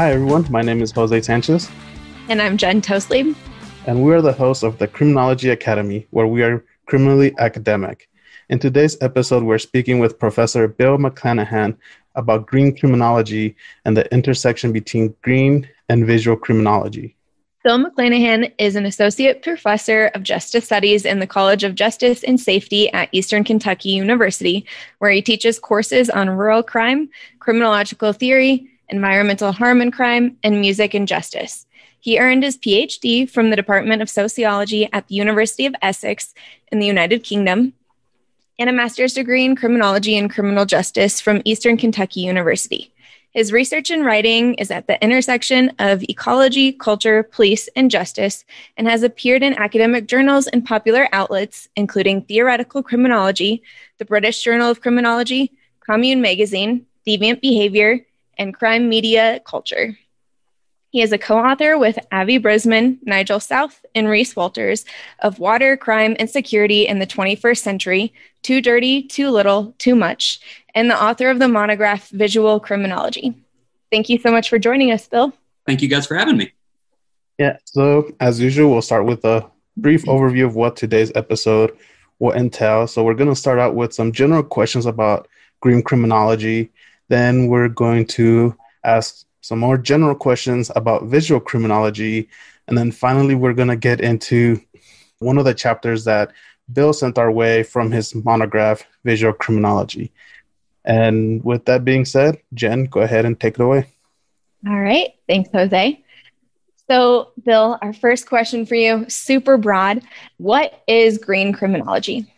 Hi, everyone. My name is Jose Sanchez. And I'm Jen Toslieb. And we are the hosts of the Criminology Academy, where we are criminally academic. In today's episode, we're speaking with Professor Bill McClanahan about green criminology and the intersection between green and visual criminology. Bill McClanahan is an associate professor of justice studies in the College of Justice and Safety at Eastern Kentucky University, where he teaches courses on rural crime, criminological theory, environmental harm and crime, and music and justice. He earned his PhD from the Department of Sociology at the University of Essex in the United Kingdom and a master's degree in criminology and criminal justice from Eastern Kentucky University. His research and writing is at the intersection of ecology, culture, police, and justice, and has appeared in academic journals and popular outlets, including Theoretical Criminology, the British Journal of Criminology, Commune Magazine, Deviant Behavior, and Crime Media Culture. He is a co author with Avi Brisman, Nigel South, and Reece Walters of Water, Crime, and Security in the 21st Century Too Dirty, Too Little, Too Much, and the author of the monograph Visual Criminology. Thank you so much for joining us, Bill. Thank you guys for having me. Yeah, so as usual, we'll start with a brief overview of what today's episode will entail. So, we're going to start out with some general questions about green criminology. Then, we're going to ask some more general questions about visual criminology. And then finally, we're going to get into one of the chapters that Bill sent our way from his monograph, Visual Criminology. And with that being said, Jen, go ahead and take it away. All right. Thanks, Jose. So, Bill, our first question for you, super broad. What is green criminology?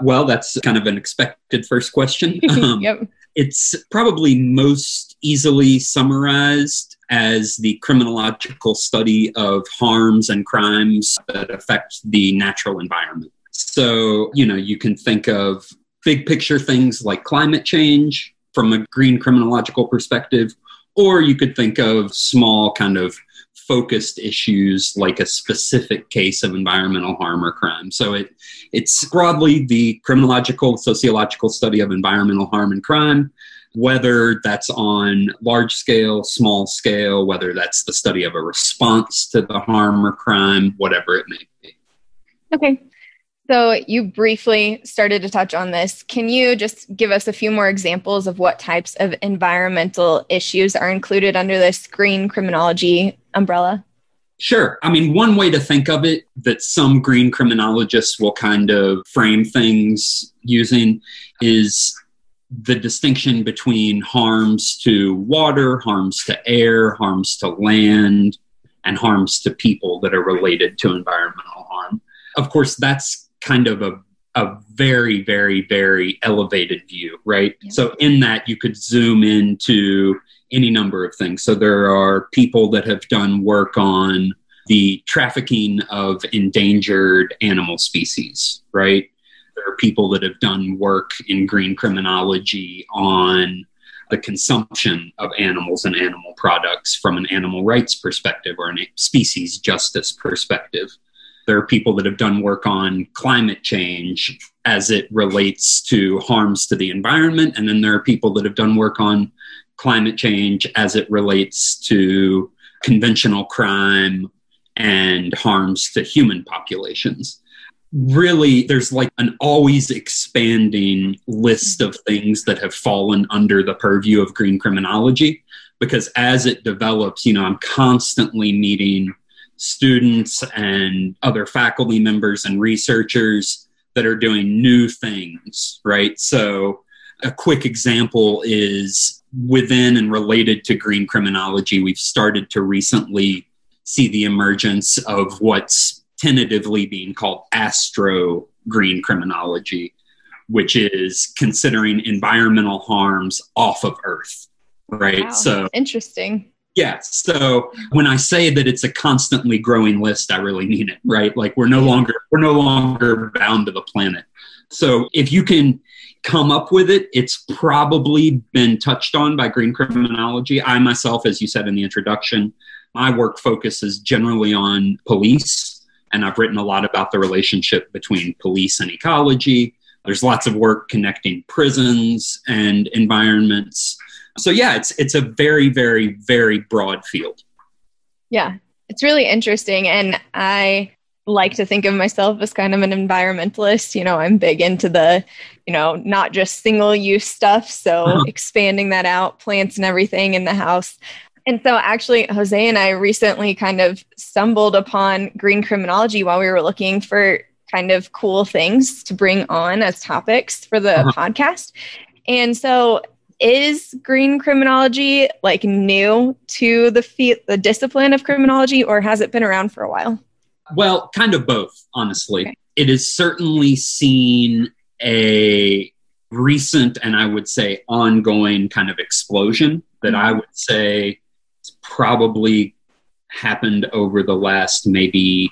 Well, that's kind of an expected first question. Um, yep. It's probably most easily summarized as the criminological study of harms and crimes that affect the natural environment. So, you know, you can think of big picture things like climate change from a green criminological perspective, or you could think of small kind of focused issues like a specific case of environmental harm or crime. So it it's broadly the criminological sociological study of environmental harm and crime, whether that's on large scale, small scale, whether that's the study of a response to the harm or crime, whatever it may be. Okay. So you briefly started to touch on this. Can you just give us a few more examples of what types of environmental issues are included under this green criminology umbrella? Sure. I mean, one way to think of it that some green criminologists will kind of frame things using is the distinction between harms to water, harms to air, harms to land, and harms to people that are related to environmental harm. Of course, that's kind of a a very very very elevated view right yeah. so in that you could zoom into any number of things. So there are people that have done work on the trafficking of endangered animal species right? There are people that have done work in green criminology on the consumption of animals and animal products from an animal rights perspective or a species justice perspective. There are people that have done work on climate change as it relates to harms to the environment. And then there are people that have done work on climate change as it relates to conventional crime and harms to human populations. Really, there's like an always expanding list of things that have fallen under the purview of green criminology because as it develops, you know, I'm constantly meeting students and other faculty members and researchers that are doing new things, right? So, a quick example is within and related to green criminology, we've started to recently see the emergence of what's tentatively being called astro green criminology, which is considering environmental harms off of Earth, right? Wow, so, interesting. Yeah. So when I say that it's a constantly growing list, I really mean it, right? Like we're no longer we're no longer bound to the planet. So if you can come up with it, it's probably been touched on by green criminology. I myself, as you said in the introduction, my work focuses generally on police, and I've written a lot about the relationship between police and ecology. There's lots of work connecting prisons and environments So yeah, it's it's a very very very broad field. Yeah, it's really interesting, and I like to think of myself as kind of an environmentalist. You know, I'm big into the, you know, not just single use stuff. So uh-huh. expanding that out, plants and everything in the house. And so actually, Jose and I recently kind of stumbled upon green criminology while we were looking for kind of cool things to bring on as topics for the uh-huh. podcast. And so is green criminology like new to the fe- the discipline of criminology or has it been around for a while? Well, kind of both, honestly. Okay. It has certainly seen a recent and I would say ongoing kind of explosion that I mm-hmm. would say probably happened over the last maybe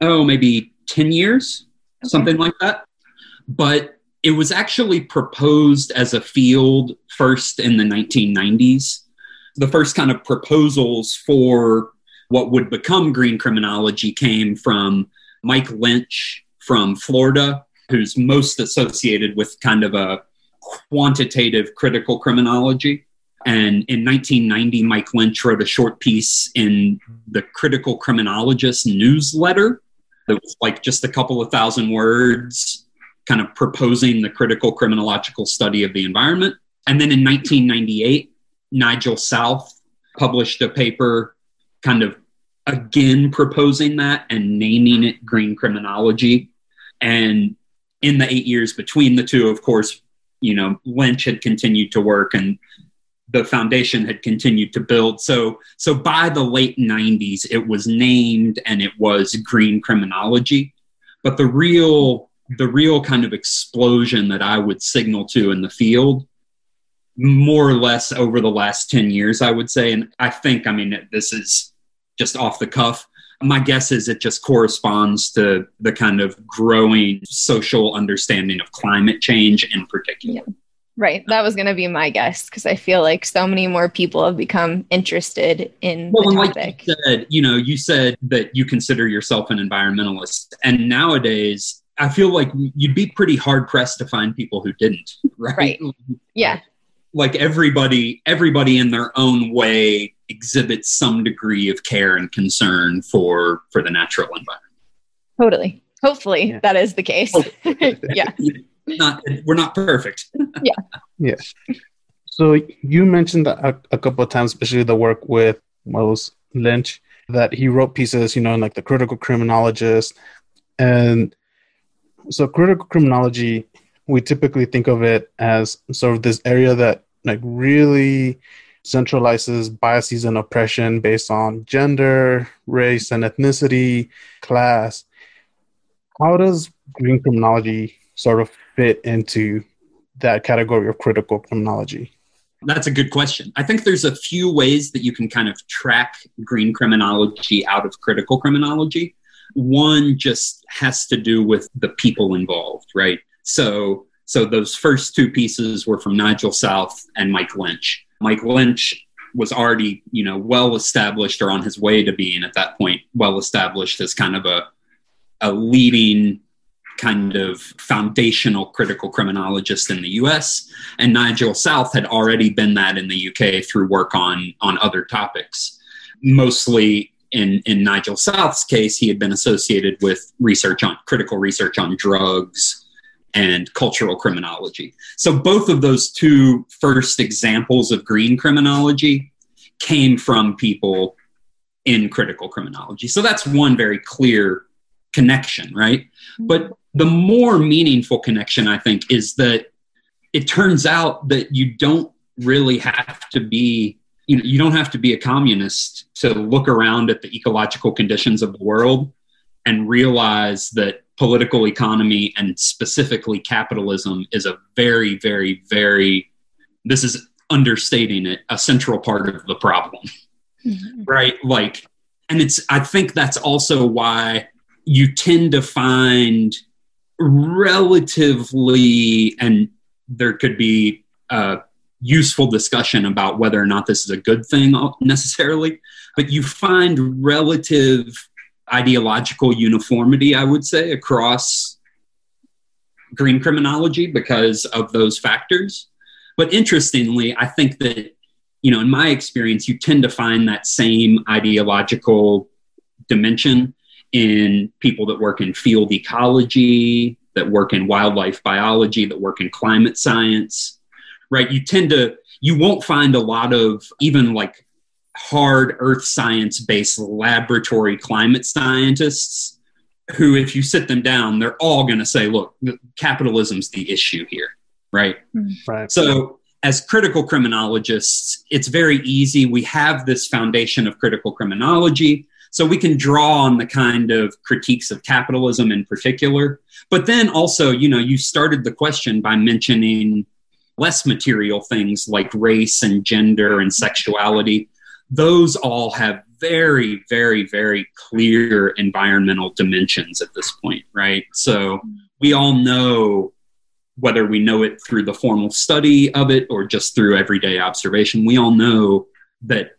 oh maybe 10 years okay. something like that but it was actually proposed as a field first in the 1990s the first kind of proposals for what would become green criminology came from Mike Lynch from Florida, who's most associated with kind of a quantitative critical criminology. And in 1990, Mike Lynch wrote a short piece in the Critical Criminologist newsletter that was like just a couple of thousand words, kind of proposing the critical criminological study of the environment. And then in 1998, Nigel South published a paper kind of again proposing that and naming it green criminology. And in the eight years between the two, of course, you know, Lynch had continued to work and the foundation had continued to build. So, so by the late 90s, it was named and it was green criminology. But the real, the real kind of explosion that I would signal to in the field more or less over the last 10 years, I would say. And I think, I mean, this is just off the cuff. My guess is it just corresponds to the kind of growing social understanding of climate change in particular. Yeah. Right. That was going to be my guess because I feel like so many more people have become interested in well, the topic. Like you said, you know, you said that you consider yourself an environmentalist, and nowadays I feel like you'd be pretty hard pressed to find people who didn't. Right. right. Yeah. Like everybody, everybody in their own way exhibits some degree of care and concern for for the natural environment. Totally. Hopefully yeah. that is the case. yeah. Not we're not perfect. yeah. Yes. So you mentioned a, a couple of times, especially the work with Miles Lynch, that he wrote pieces, you know, like the critical criminologist. And so critical criminology, we typically think of it as sort of this area that like really centralizes biases and oppression based on gender, race and ethnicity, class. How does green criminology sort of fit into that category of critical criminology? That's a good question. I think there's a few ways that you can kind of track green criminology out of critical criminology. One just has to do with the people involved, right? So, so those first two pieces were from Nigel South and Mike Lynch. Mike Lynch was already, you know, well established or on his way to being at that point well established as kind of a a leading kind of foundational critical criminologist in the US and Nigel South had already been that in the UK through work on on other topics mostly in in Nigel South's case he had been associated with research on critical research on drugs and cultural criminology. So both of those two first examples of green criminology came from people in critical criminology. So that's one very clear connection, right? Mm-hmm. But the more meaningful connection, I think, is that it turns out that you don't really have to be you know you don't have to be a communist to look around at the ecological conditions of the world and realize that political economy and specifically capitalism is a very, very, very, this is understating it, a central part of the problem. Mm-hmm. Right? Like, and it's, I think that's also why you tend to find relatively, and there could be a useful discussion about whether or not this is a good thing necessarily, but you find relative ideological uniformity, I would say, across green criminology because of those factors. But interestingly, I think that, you know, in my experience, you tend to find that same ideological dimension in people that work in field ecology, that work in wildlife biology, that work in climate science, right? You tend to, you won't find a lot of even like hard earth science based laboratory climate scientists who, if you sit them down, they're all going to say, look, capitalism's the issue here, right? Hmm. Right. So, as critical criminologists, it's very easy. We have this foundation of critical criminology. So we can draw on the kind of critiques of capitalism in particular. But then also, you know, you started the question by mentioning less material things like race and gender and sexuality. Those all have very, very, very clear environmental dimensions at this point, right? So we all know whether we know it through the formal study of it or just through everyday observation, we all know that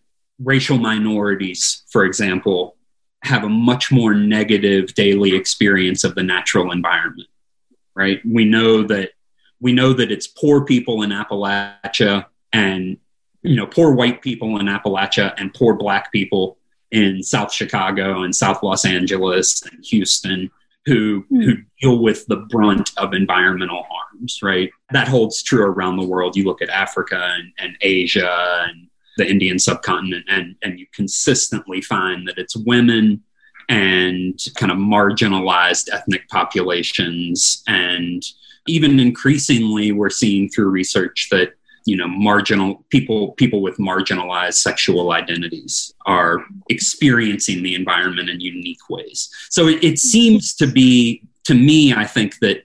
racial minorities, for example, have a much more negative daily experience of the natural environment, right? We know that we know that it's poor people in Appalachia and you know poor white people in Appalachia and poor black people in South Chicago and South Los Angeles and Houston who mm. who deal with the brunt of environmental harms, right? That holds true around the world. You look at Africa and, and Asia and the Indian subcontinent, and and you consistently find that it's women and kind of marginalized ethnic populations and even increasingly we're seeing through research that you know marginal people people with marginalized sexual identities are experiencing the environment in unique ways. So it, it seems to be to me i think that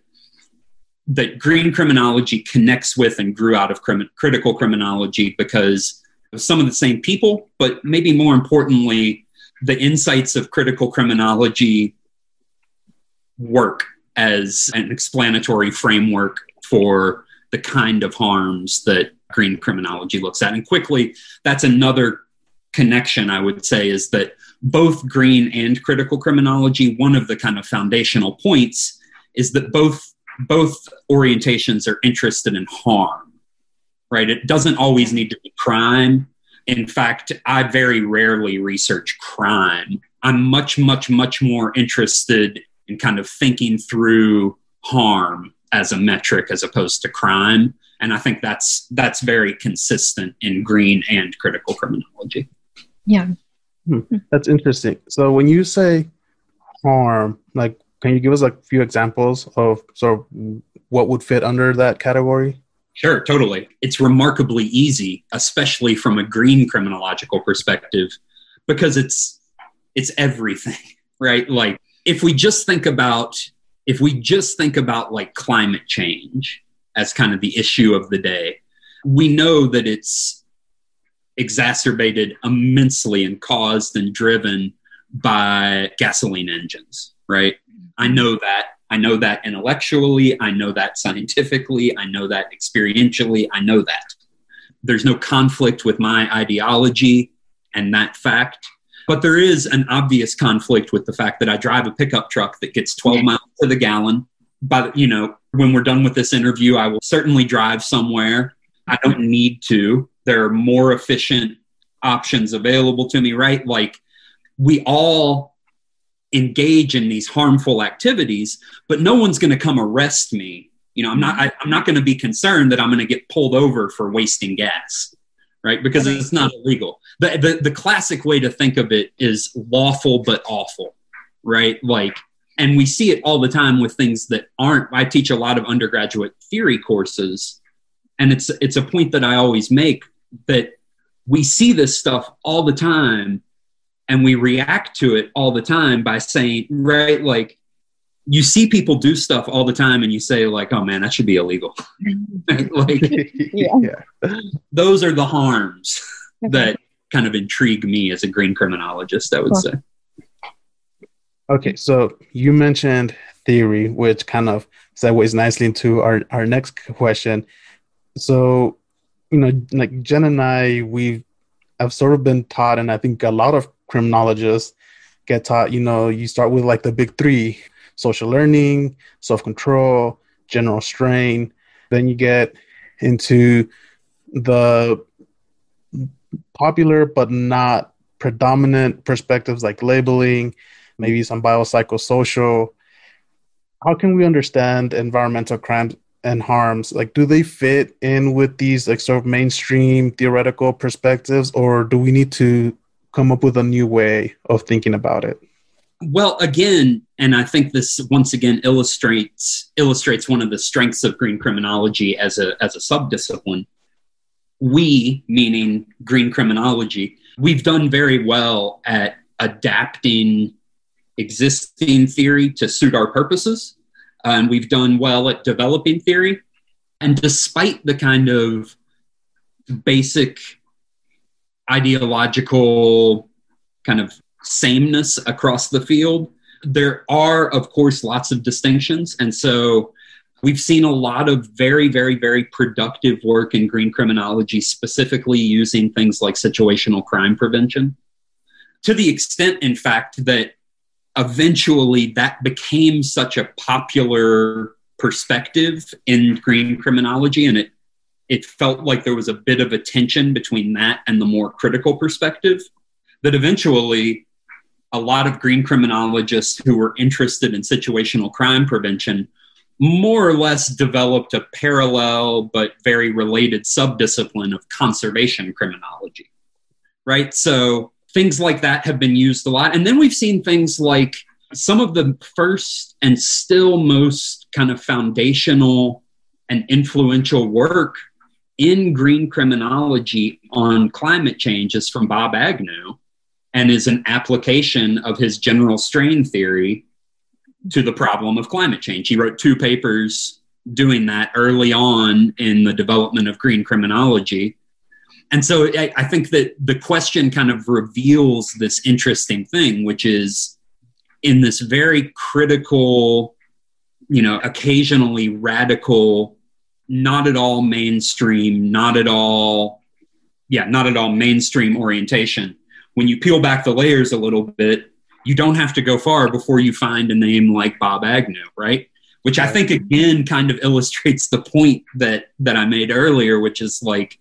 that green criminology connects with and grew out of crim- critical criminology because of some of the same people but maybe more importantly the insights of critical criminology work as an explanatory framework for the kind of harms that green criminology looks at. And quickly, that's another connection I would say is that both green and critical criminology, one of the kind of foundational points is that both both orientations are interested in harm. Right? It doesn't always need to be crime. In fact, I very rarely research crime. I'm much, much, much more interested in kind of thinking through harm as a metric as opposed to crime. And i think that's that's very consistent in green and critical criminology. Yeah. Hmm. that's interesting. So when you say harm like can you give us like a few examples of sort of what would fit under that category? Sure totally. It's remarkably easy especially from a green criminological perspective because it's it's everything right? Like if we just think about if we just think about like climate change as kind of the issue of the day, we know that it's exacerbated immensely and caused and driven by gasoline engines, right? Mm-hmm. I know that. I know that intellectually. I know that scientifically. I know that experientially. I know that. There's no conflict with my ideology and that fact. But there is an obvious conflict with the fact that I drive a pickup truck that gets 12 miles to the gallon. But, you know, when we're done with this interview, I will certainly drive somewhere. I mm-hmm. don't need to. There are more efficient options available to me, right? Like we all engage in these harmful activities, but no one's going to come arrest me. You know, I'm not. Mm-hmm. I, am not going to be concerned that I'm going to get pulled over for wasting gas, right? Because it's not illegal the, the the classic way to think of it is lawful but awful, right? Like, and we see it all the time with things that aren't. I teach a lot of undergraduate theory courses, and it's it's a point that I always make that we see this stuff all the time and we react to it all the time by saying right like you see people do stuff all the time and you say like oh man that should be illegal like yeah. those are the harms that kind of intrigue me as a green criminologist, I would cool. say. Okay, so you mentioned theory, which kind of segues nicely into our, our next question. So, you know, like Jen and I, we have sort of been taught, and I think a lot of criminologists get taught, you know, you start with like the big three social learning, self control, general strain. Then you get into the popular but not predominant perspectives like labeling, maybe some biopsychosocial. How can we understand environmental crimes and harms? Like, do they fit in with these like sort of mainstream theoretical perspectives, or do we need to come up with a new way of thinking about it? Well, again, and I think this once again illustrates illustrates one of the strengths of green criminology as a as a subdiscipline. We, meaning green criminology, we've done very well at adapting existing theory to suit our purposes. And we've done well at developing theory. And despite the kind of basic ideological kind of sameness across the field, there are, of course, lots of distinctions. And so we've seen a lot of very, very, very productive work in green criminology, specifically using things like situational crime prevention. To the extent, in fact, that eventually that became such a popular perspective in green criminology and it it felt like there was a bit of a tension between that and the more critical perspective that eventually a lot of green criminologists who were interested in situational crime prevention more or less developed a parallel but very related subdiscipline of conservation criminology. Right? So things like that have been used a lot. And then we've seen things like some of the first and still most kind of foundational and influential work in green criminology on climate change is from Bob Agnew and is an application of his general strain theory to the problem of climate change. He wrote two papers doing that early on in the development of green criminology. And so I, I, think that the question kind of reveals this interesting thing, which is in this very critical, you know, occasionally radical, not at all mainstream, not at all, yeah, not at all mainstream orientation. When you peel back the layers a little bit, you don't have to go far before you find a name like Bob Agnew, right? Which I think again kind of illustrates the point that that I made earlier, which is like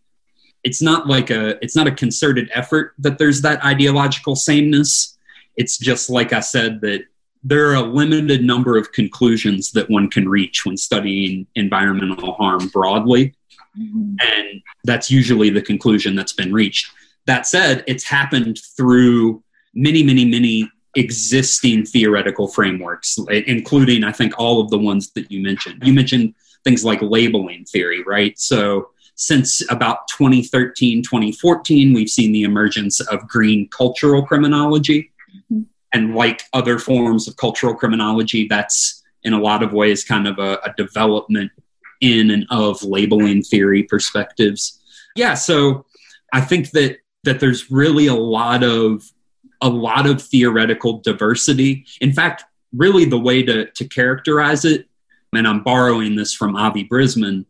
it's not like a it's not a concerted effort that there's that ideological sameness. It's just like I said that there are a limited number of conclusions that one can reach when studying environmental harm broadly. Mm-hmm. And that's usually the conclusion that's been reached. That said, it's happened through many, many, many existing theoretical frameworks, including, I think, all of the ones that you mentioned. You mentioned things like labeling theory, right? So, since about 2013, 2014, we've seen the emergence of green cultural criminology. Mm-hmm. And like other forms of cultural criminology, that's in a lot of ways kind of a, a development in and of labeling theory perspectives. Yeah, so I think that that there's really a lot of a lot of theoretical diversity. In fact, really the way to, to characterize it, and I'm borrowing this from Avi Brisman,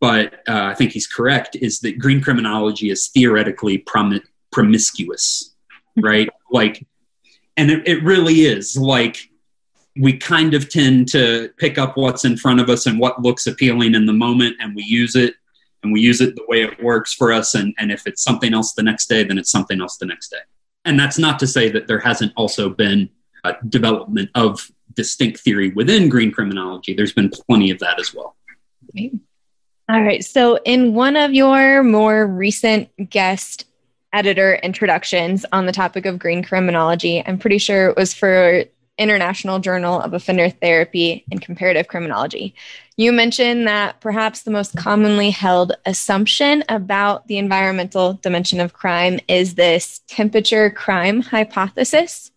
but uh, I think he's correct, is that green criminology is theoretically prom- promiscuous, right? like, and it, it really is. Like, we kind of tend to pick up what's in front of us and what looks appealing in the moment, and we use it and we use it the way it works for us. And, and if it's something else the next day, then it's something else the next day. And that's not to say that there hasn't also been a development of distinct theory within green criminology. There's been plenty of that as well. All right. So, in one of your more recent guest editor introductions on the topic of green criminology, I'm pretty sure it was for International Journal of Offender Therapy and Comparative Criminology. You mentioned that perhaps the most commonly held assumption about the environmental dimension of crime is this temperature crime hypothesis.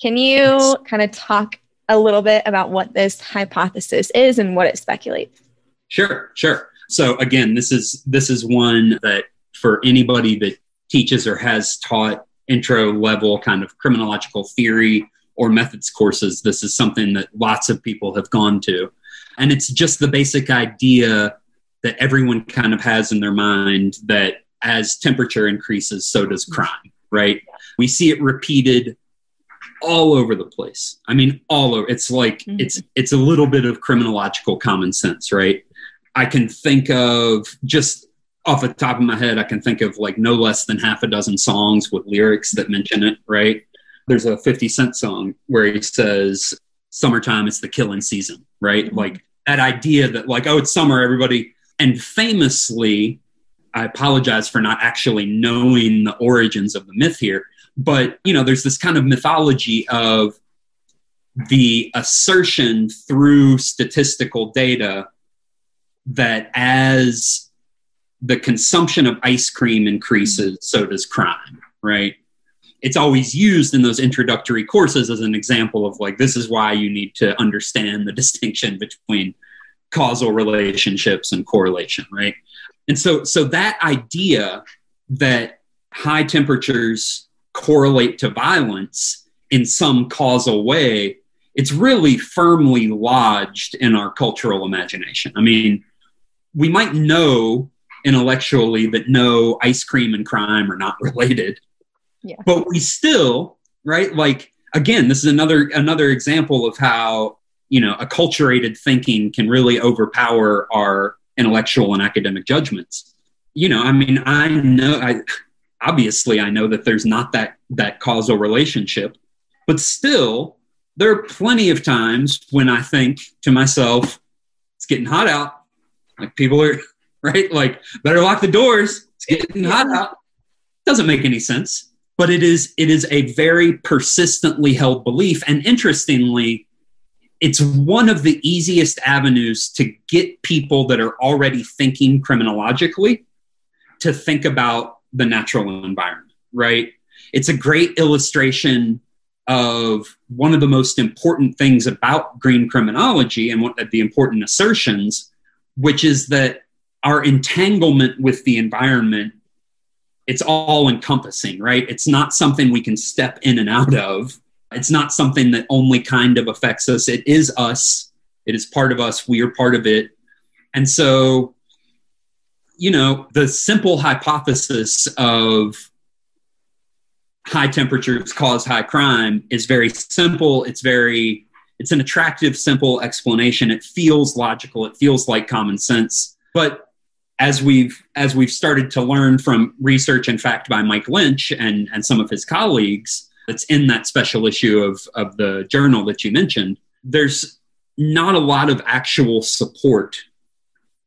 Can you yes. kind of talk a little bit about what this hypothesis is and what it speculates? Sure, sure. So again, this is this is one that for anybody that teaches or has taught intro level kind of criminological theory or methods courses, this is something that lots of people have gone to. And it's just the basic idea that everyone kind of has in their mind that as temperature increases, so does crime, right? We see it repeated all over the place. I mean, all over. It's like mm-hmm. it's it's a little bit of criminological common sense, right? I can think of just off the top of my head, I can think of like no less than half a dozen songs with lyrics that mention it, right? There's a 50 Cent song where he says, Summertime is the killing season, right? Mm-hmm. Like that idea that, like, oh, it's summer, everybody. And famously, I apologize for not actually knowing the origins of the myth here, but you know, there's this kind of mythology of the assertion through statistical data that as the consumption of ice cream increases, so does crime, right? It's always used in those introductory courses as an example of like, this is why you need to understand the distinction between causal relationships and correlation, right? And so, so that idea that high temperatures correlate to violence in some causal way, it's really firmly lodged in our cultural imagination. I mean, we might know intellectually that no ice cream and crime are not related. Yeah. But we still, right? Like again, this is another another example of how, you know, acculturated thinking can really overpower our intellectual and academic judgments. You know, I mean, I know I obviously I know that there's not that that causal relationship, but still there are plenty of times when I think to myself, it's getting hot out. Like people are right? Like, better lock the doors. It's getting hot out. Doesn't make any sense. But it is it is a very persistently held belief. And interestingly, it's one of the easiest avenues to get people that are already thinking criminologically to think about the natural environment, right? It's a great illustration of one of the most important things about green criminology and what the important assertions, which is that our entanglement with the environment it's all encompassing right? It's not something we can step in and out of. It's not something that only kind of affects us. It is us. It is part of us. We are part of it. And so you know the simple hypothesis of high temperatures cause high crime is very simple. It's very it's an attractive simple explanation. It feels logical. It feels like common sense. But as we've as we've started to learn from research in fact by mike lynch and and some of his colleagues that's in that special issue of of the journal that you mentioned there's not a lot of actual support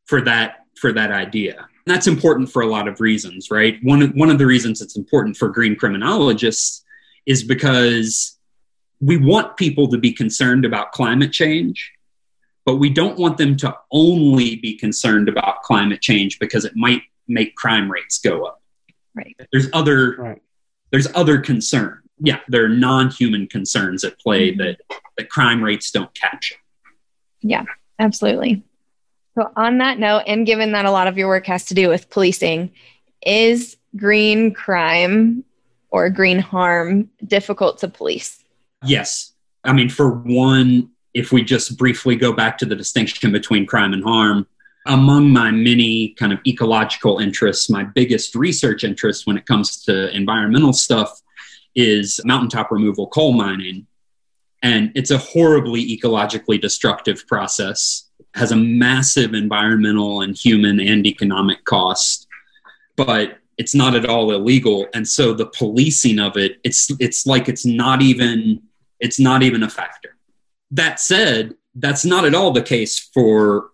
for that for that idea. And that's important for a lot of reasons right? One one of the reasons it's important for green criminologists is because we want people to be concerned about climate change but we don't want them to only be concerned about climate change because it might make crime rates go up. Right. There's other right. there's other concern. Yeah, there are non-human concerns at play mm-hmm. that that crime rates don't capture. Yeah, absolutely. So on that note, and given that a lot of your work has to do with policing, is green crime or green harm difficult to police? Yes. I mean, for one, if we just briefly go back to the distinction between crime and harm, among my many kind of ecological interests, my biggest research interest when it comes to environmental stuff is mountaintop removal coal mining. And it's a horribly ecologically destructive process, has a massive environmental and human and economic cost, but it's not at all illegal. And so the policing of it, it's it's like it's not even it's not even a factor that said, that's not at all the case for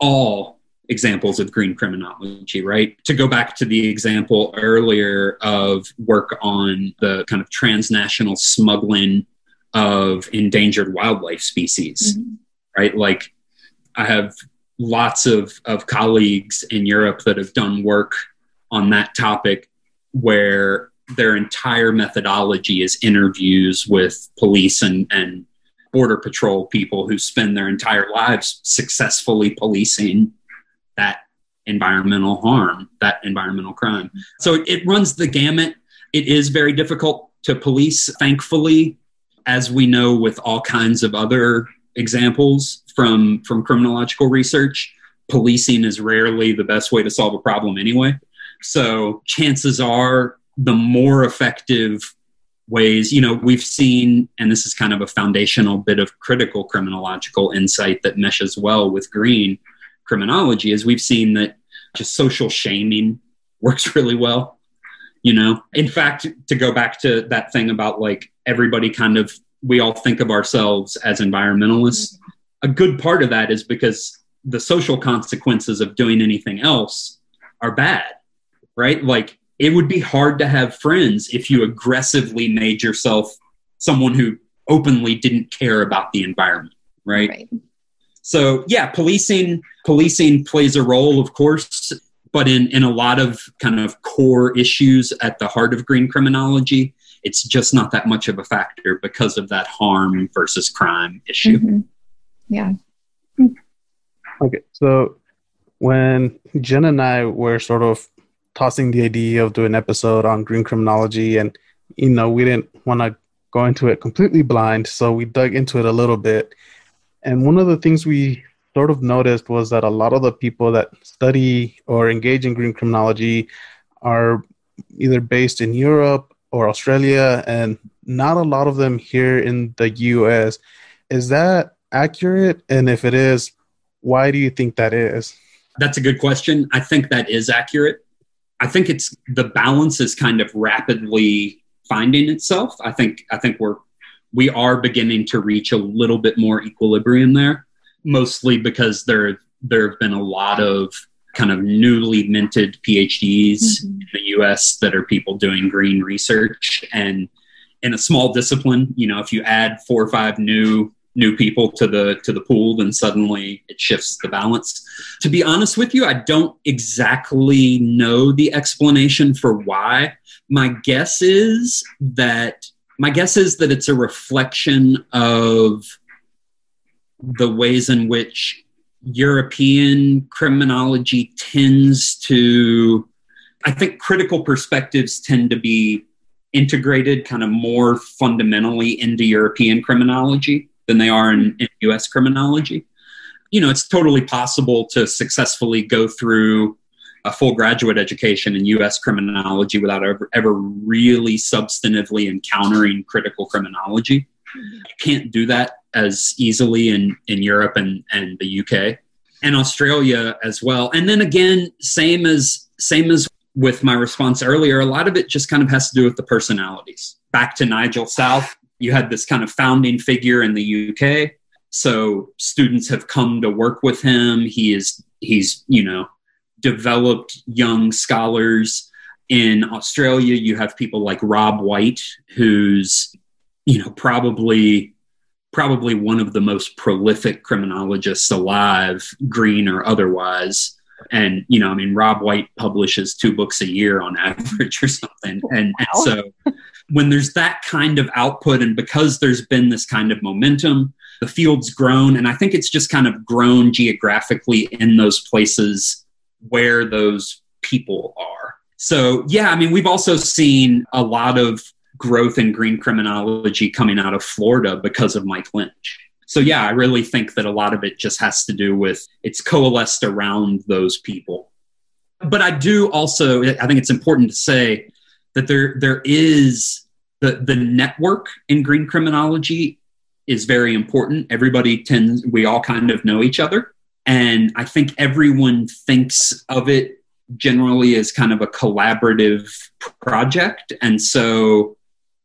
all examples of green criminology, right? To go back to the example earlier of work on the kind of transnational smuggling of endangered wildlife species, mm-hmm. right? Like I have lots of, of colleagues in Europe that have done work on that topic where their entire methodology is interviews with police and, and border patrol people who spend their entire lives successfully policing that environmental harm, that environmental crime. So it runs the gamut. It is very difficult to police, thankfully, as we know with all kinds of other examples from, from criminological research. Policing is rarely the best way to solve a problem anyway. So chances are the more effective ways. You know, we've seen, and this is kind of a foundational bit of critical criminological insight that meshes well with green criminology, is we've seen that just social shaming works really well. You know, in fact, to go back to that thing about like everybody kind of, we all think of ourselves as environmentalists. Mm-hmm. A good part of that is because the social consequences of doing anything else are bad, right? Like it would be hard to have friends if you aggressively made yourself someone who openly didn't care about the environment, right? right. So yeah, policing policing plays a role, of course, but in in a lot of kind of core issues at the heart of green criminology, it's just not that much of a factor because of that harm versus crime issue. Mm-hmm. Yeah. Okay, so when Jen and I were sort of tossing the idea of doing an episode on green criminology, and you know, we didn't want to go into it completely blind, so we dug into it a little bit. And one of the things we sort of noticed was that a lot of the people that study or engage in green criminology are either based in Europe or Australia, and not a lot of them here in the US. Is that accurate? And if it is, why do you think that is? That's a good question. I think that is accurate. I think it's the balance is kind of rapidly finding itself. I think I think we're we are beginning to reach a little bit more equilibrium there, mostly because there there have been a lot of kind of newly minted PhDs mm-hmm. in the US that are people doing green research and in a small discipline, you know, if you add four or five new new people to the to the pool then suddenly it shifts the balance. To be honest with you i don't exactly know the explanation for why. My guess is that my guess is that it's a reflection of the ways in which european criminology tends to i think critical perspectives tend to be integrated kind of more fundamentally into european criminology than they are in, in US criminology. You know, it's totally possible to successfully go through a full graduate education in US criminology without ever, ever really substantively encountering critical criminology. You can't do that as easily in, in Europe and, and the UK and Australia as well. And then again, same as same as with my response earlier, a lot of it just kind of has to do with the personalities. Back to Nigel South, you had this kind of founding figure in the UK. So students have come to work with him. He is he's you know developed young scholars in Australia. You have people like Rob White, who's you know probably probably one of the most prolific criminologists alive, green or otherwise. And you know, I mean, Rob White publishes two books a year on average or something, and, wow. and so when there's that kind of output and because there's been this kind of momentum the field's grown. And i think it's just kind of grown geographically in those places where those people are. So yeah i mean we've also seen a lot of growth in green criminology coming out of florida because of mike lynch. So yeah i really think that a lot of it just has to do with it's coalesced around those people. But i do also i think it's important to say that there there is the the network in green criminology is very important. Everybody tends we all kind of know each other, and I think everyone thinks of it generally as kind of a collaborative project, and so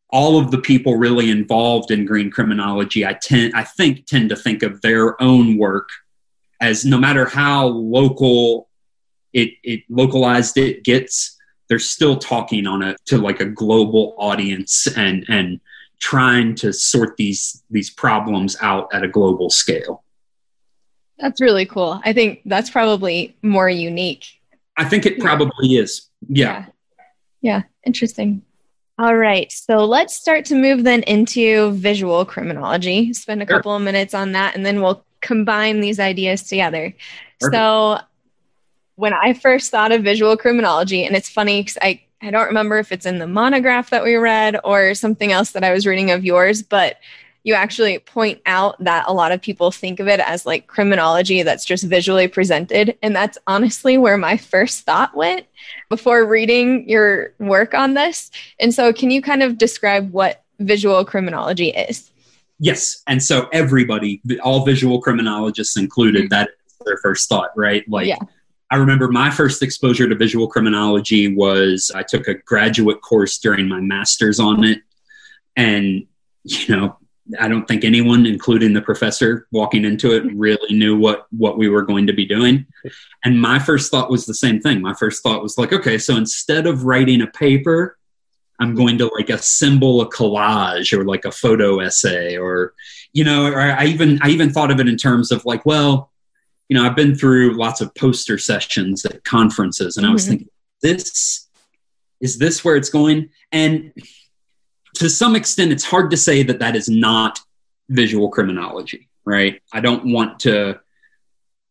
all of the people really involved in green criminology, I tend I think tend to think of their own work as no matter how local it, it localized it gets they're still talking on a to like a global audience and and trying to sort these these problems out at a global scale. That's really cool. I think that's probably more unique. I think it probably is. Yeah. yeah. Yeah, interesting. All right. So let's start to move then into visual criminology. Spend a sure. couple of minutes on that and then we'll combine these ideas together. Perfect. So when I first thought of visual criminology, and it's funny because I, I don't remember if it's in the monograph that we read or something else that I was reading of yours, but you actually point out that a lot of people think of it as like criminology that's just visually presented. And that's honestly where my first thought went before reading your work on this. And so, can you kind of describe what visual criminology is? Yes. And so, everybody, all visual criminologists included, mm-hmm. that is their first thought, right? Like, yeah I remember my first exposure to visual criminology was I took a graduate course during my master's on it. And, you know, I don't think anyone, including the professor walking into it, really knew what what we were going to be doing. And my first thought was the same thing. My first thought was like, okay, so instead of writing a paper, I'm going to like assemble a collage or like a photo essay or you know, or I even I even thought of it in terms of like, well, you know, I've been through lots of poster sessions at conferences and mm-hmm. I was mm-hmm. thinking, this is this where it's going? And to some extent, it's hard to say that that is not visual criminology, right? I don't want to.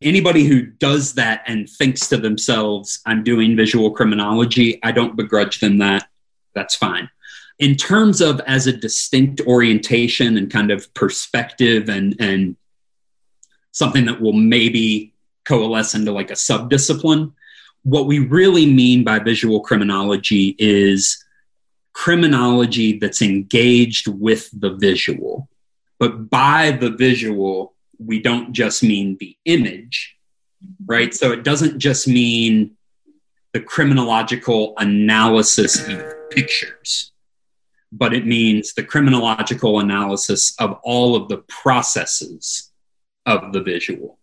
Anybody who does that and thinks to themselves, I'm doing visual criminology, I don't begrudge them that. That's fine. In terms of as a distinct orientation and kind of perspective and, and something that will maybe coalesce into like a subdiscipline, what we really mean by visual criminology is criminology that's engaged with the visual. But by the visual, we don't just mean the image, right? So it doesn't just mean the criminological analysis of pictures, but it means the criminological analysis of all of the processes of the visual,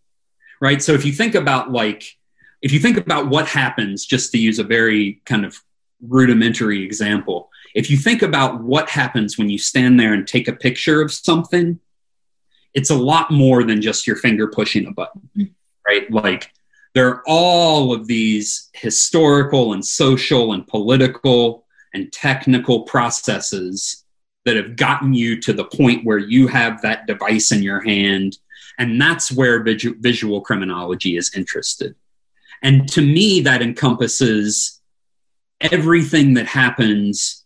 right? So if you think about like, if you think about what happens, just to use a very kind of rudimentary example, if you think about what happens when you stand there and take a picture of something, it's a lot more than just your finger pushing a button, mm-hmm. right? Like there are all of these historical and social and political and technical processes that have gotten you to the point where you have that device in your hand. And that's where visu- visual criminology is interested. And to me, that encompasses everything that happens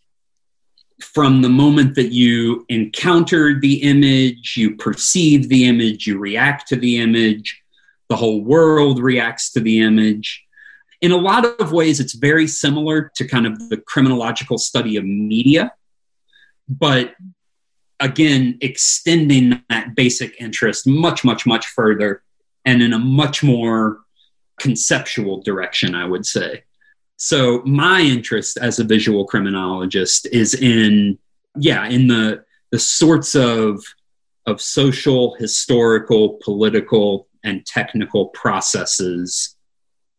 from the moment that you encounter the image, you perceive the image, you react to the image, the whole world reacts to the image. In a lot of ways, it's very similar to kind of the criminological study of media, but again, extending that basic interest much, much, much further and in a much more conceptual direction, I would say. So my interest as a visual criminologist is in, yeah, in the the sorts of of social, historical, political, and technical processes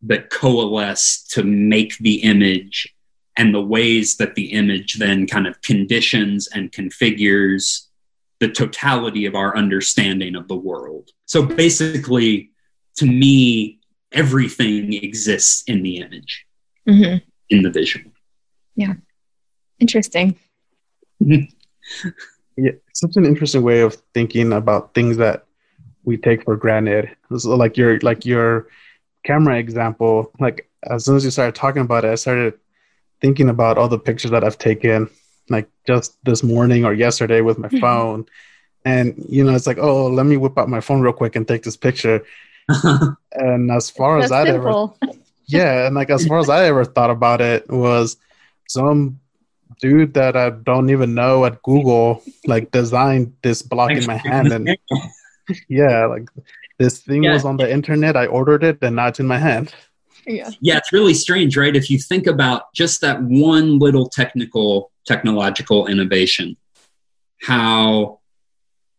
that coalesce to make the image and the ways that the image then kind of conditions and configures the totality of our understanding of the world. So basically, to me, everything exists in the image mm-hmm. in the visual. Yeah. Interesting. yeah, such an interesting way of thinking about things that we take for granted. So like your like your camera example, like as soon as you started talking about it, I started thinking about all the pictures that I've taken, like just this morning or yesterday with my mm-hmm. phone. And you know, it's like, oh, let me whip out my phone real quick and take this picture. and as far as that ever yeah, and like as far as I ever thought about it was some dude that I don't even know at Google like designed this block in my hand and yeah, like this thing yeah. was on the internet. I ordered it and now it's in my hand. Yeah. Yeah, it's really strange, right? If you think about just that one little technical technological innovation, how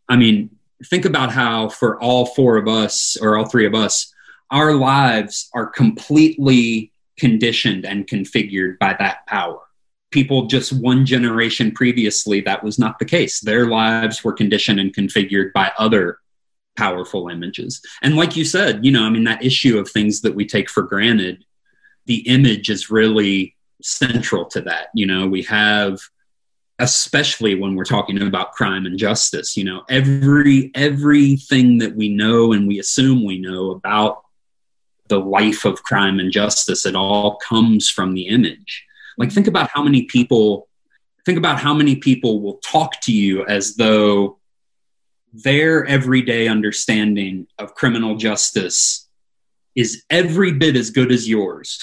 I mean, think about how for all four of us or all three of us, our lives are completely conditioned and configured by that power. People just one generation previously, that was not the case. Their lives were conditioned and configured by other powerful images. And like you said, you know, I mean, that issue of things that we take for granted, the image is really central to that. You know, we have especially when we're talking about crime and justice you know every everything that we know and we assume we know about the life of crime and justice. It all comes from the image. Like, think about how many people, think about how many people will talk to you as though their everyday understanding of criminal justice is every bit as good as yours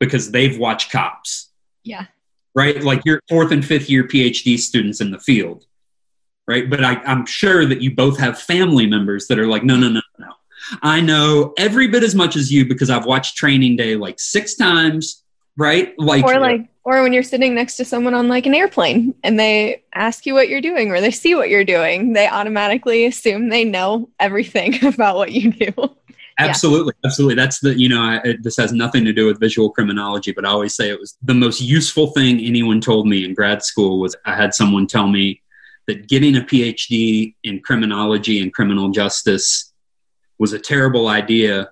because they've watched cops. Yeah. Right? Like your fourth and fifth year PhD students in the field. Right. But I, I'm sure that you both have family members that are like, no, no, no, no I know every bit as much as you because I've watched Training Day like six times, right? Like, or like, or when you're sitting next to someone on like an airplane and they ask you what you're doing or they see what you're doing, they automatically assume they know everything about what you do. Absolutely, yeah. absolutely. That's the you know I, this has nothing to do with visual criminology, but I always say it was the most useful thing anyone told me in grad school was I had someone tell me that getting a PhD in criminology and criminal justice was a terrible idea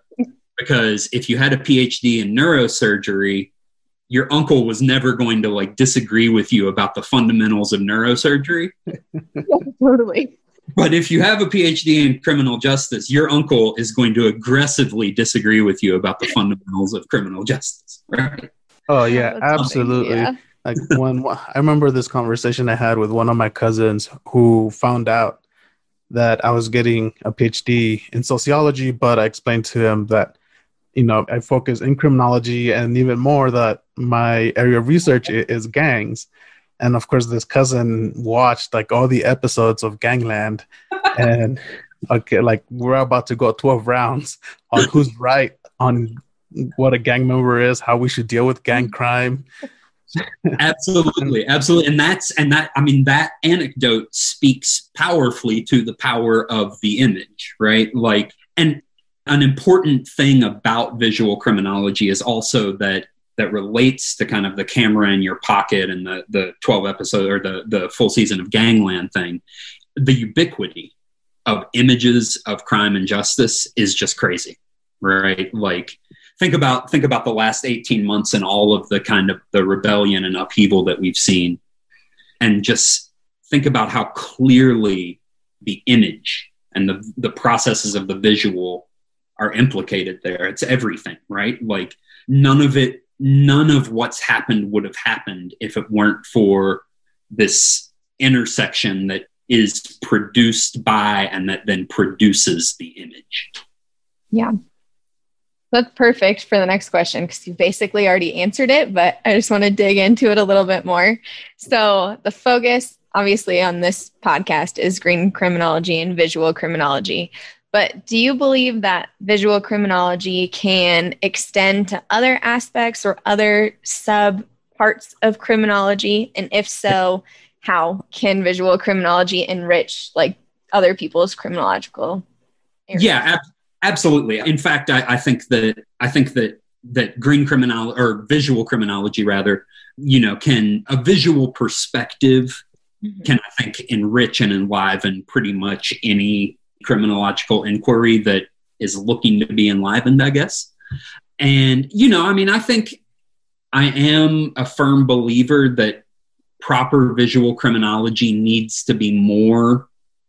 because if you had a PhD in neurosurgery, your uncle was never going to like disagree with you about the fundamentals of neurosurgery. yeah, totally. But if you have a PhD in criminal justice, your uncle is going to aggressively disagree with you about the fundamentals of criminal justice, right? Oh yeah, absolutely. Yeah. Like when I remember this conversation I had with one of my cousins who found out that I was getting a PhD in sociology, but I explained to him that you know I focus in criminology and even more that my area of research is gangs. And of course this cousin watched like all the episodes of gangland. And okay like we're about to go 12 rounds on who's right on what a gang member is how we should deal with gang crime. Absolutely absolutely. And that's and that i mean that anecdote speaks powerfully to the power of the image right? Like and an important thing about visual criminology is also that that relates to kind of the camera in your pocket and the the 12 episode or the the full season of Gangland thing, the ubiquity of images of crime and justice is just crazy, right? Like think about think about the last 18 months and all of the kind of the rebellion and upheaval that we've seen. And just think about how clearly the image and the the processes of the visual are implicated there. It's everything right? Like none of it none of what's happened would have happened if it weren't for this intersection that is produced by and that then produces the image. Yeah. That's perfect for the next question because you basically already answered it, but I just want to dig into it a little bit more. So, the focus, obviously, on this podcast is green criminology and visual criminology. But do you believe that visual criminology can extend to other aspects or other sub parts of criminology? And if so, how can visual criminology enrich like other people's criminological areas? Yeah, ab- absolutely. In fact, I, I think that I think that that green criminology or visual criminology rather, you know, can a visual perspective mm-hmm. can I think enrich and enliven pretty much any criminological inquiry that is looking to be enlivened, I guess. And, you know, I mean, I think I am a firm believer that proper visual criminology needs to be more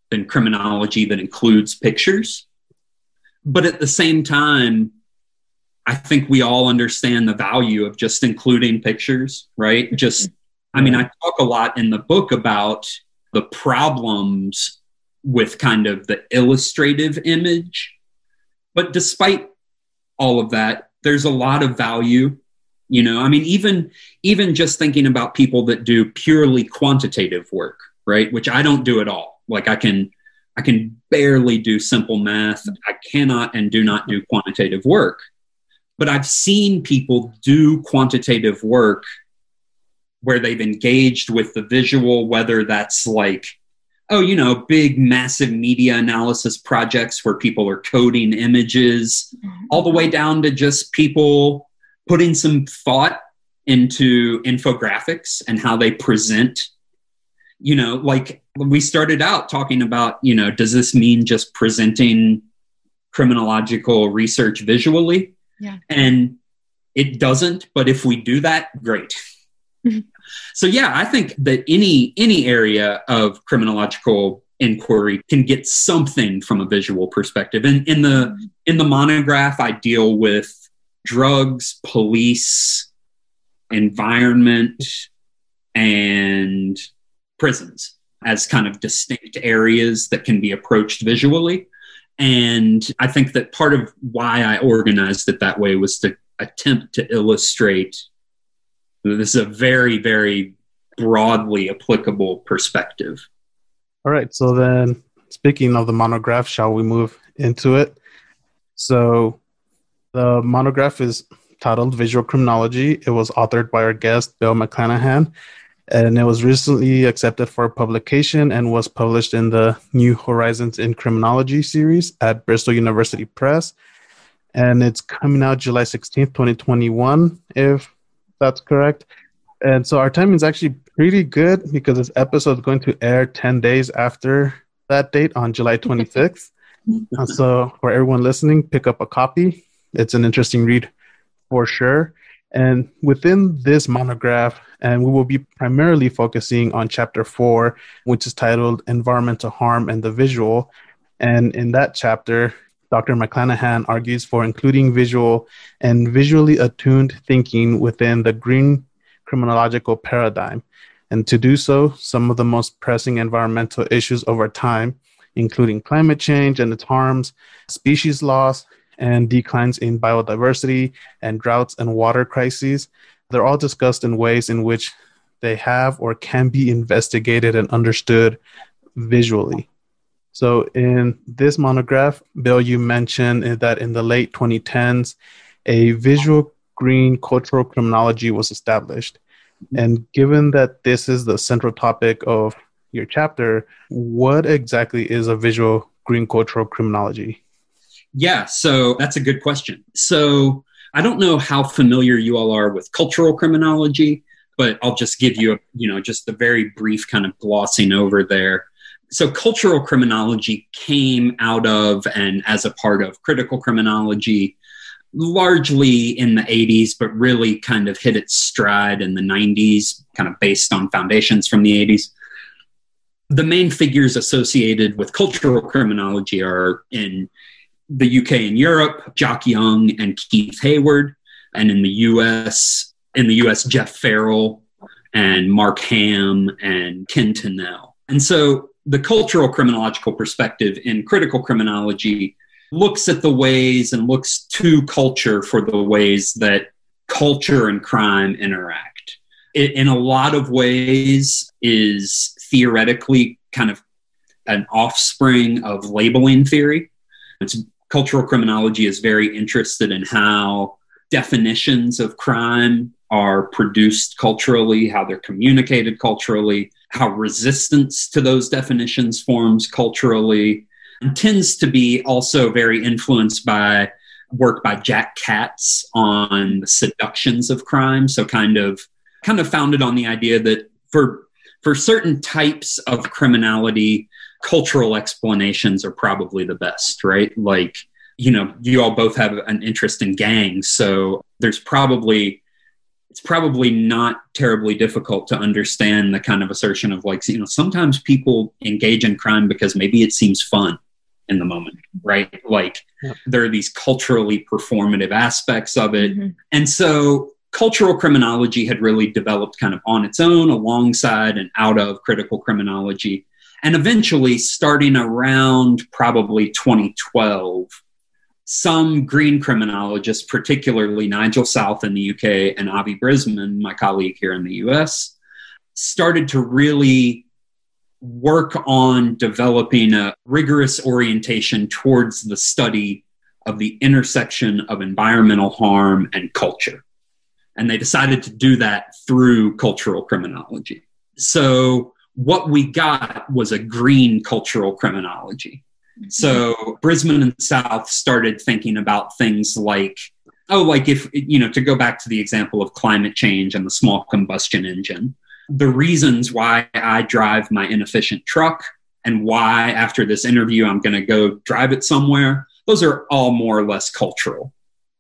than criminology that includes pictures. But at the same time, I think we all understand the value of just including pictures, right? Just, I mean, I talk a lot in the book about the problems with kind of the illustrative image. But despite all of that, there's a lot of value. You know, I mean, even even just thinking about people that do purely quantitative work, right? Which I don't do at all. Like I can I can barely do simple math. I cannot and do not do quantitative work. But I've seen people do quantitative work where they've engaged with the visual, whether that's like oh, you know, big, massive media analysis projects where people are coding images, mm-hmm. all the way down to just people putting some thought into infographics and how they present. You know, like we started out talking about, you know, does this mean just presenting criminological research visually? Yeah. And it doesn't, but if we do that, great. So yeah, I think that any any area of criminological inquiry can get something from a visual perspective. And in the in the monograph, I deal with drugs, police, environment, and prisons as kind of distinct areas that can be approached visually. And I think that part of why I organized it that way was to attempt to illustrate this is a very, very broadly applicable perspective. All right. So then, speaking of the monograph, shall we move into it? So the monograph is titled Visual Criminology. It was authored by our guest, Bill McClanahan, and it was recently accepted for publication and was published in the New Horizons in Criminology series at Bristol University Press. And it's coming out July 16th, 2021, if that's correct. And so our timing is actually pretty good because this episode is going to air 10 days after that date on July 26th. Uh, so for everyone listening, pick up a copy. It's an interesting read for sure. And within this monograph, and we will be primarily focusing on chapter four, which is titled Environmental Harm and the Visual. And in that chapter, Dr. McClanahan argues for including visual and visually attuned thinking within the green criminological paradigm. And to do so, some of the most pressing environmental issues over time, including climate change and its harms, species loss, and declines in biodiversity and droughts and water crises, they're all discussed in ways in which they have or can be investigated and understood visually. So, in this monograph, Bill, you mentioned that in the late 2010s, a visual green cultural criminology was established. And given that this is the central topic of your chapter, what exactly is a visual green cultural criminology? Yeah, so that's a good question. So, I don't know how familiar you all are with cultural criminology, but I'll just give you a, you know, just a very brief kind of glossing over there. So cultural criminology came out of and as a part of critical criminology largely in the 80s, but really kind of hit its stride in the 90s, kind of based on foundations from the 80s. The main figures associated with cultural criminology are in the UK and Europe, Jock Young and Keith Hayward, and in the US, in the US, Jeff Ferrell and Mark Hamm and Ken Tunnell. And so the cultural criminological perspective in critical criminology looks at the ways and looks to culture for the ways that culture and crime interact. It, in a lot of ways, is theoretically kind of an offspring of labeling theory. It's cultural criminology is very interested in how definitions of crime are produced culturally, how they're communicated culturally, how resistance to those definitions forms culturally, and tends to be also very influenced by work by Jack Katz on the seductions of crime. So kind of kind of founded on the idea that for for certain types of criminality, cultural explanations are probably the best, right? Like, you know, you all both have an interest in gangs, so there's probably it's probably not terribly difficult to understand the kind of assertion of like, you know, sometimes people engage in crime because maybe it seems fun in the moment, right? Like yep. there are these culturally performative aspects of it. Mm-hmm. And so cultural criminology had really developed kind of on its own alongside and out of critical criminology. And eventually, starting around probably 2012, some green criminologists, particularly Nigel South in the UK and Avi Brisman, my colleague here in the US, started to really work on developing a rigorous orientation towards the study of the intersection of environmental harm and culture. And they decided to do that through cultural criminology. So, what we got was a green cultural criminology. So, Brisman and South started thinking about things like oh, like if, you know, to go back to the example of climate change and the small combustion engine, the reasons why I drive my inefficient truck and why after this interview I'm going to go drive it somewhere, those are all more or less cultural,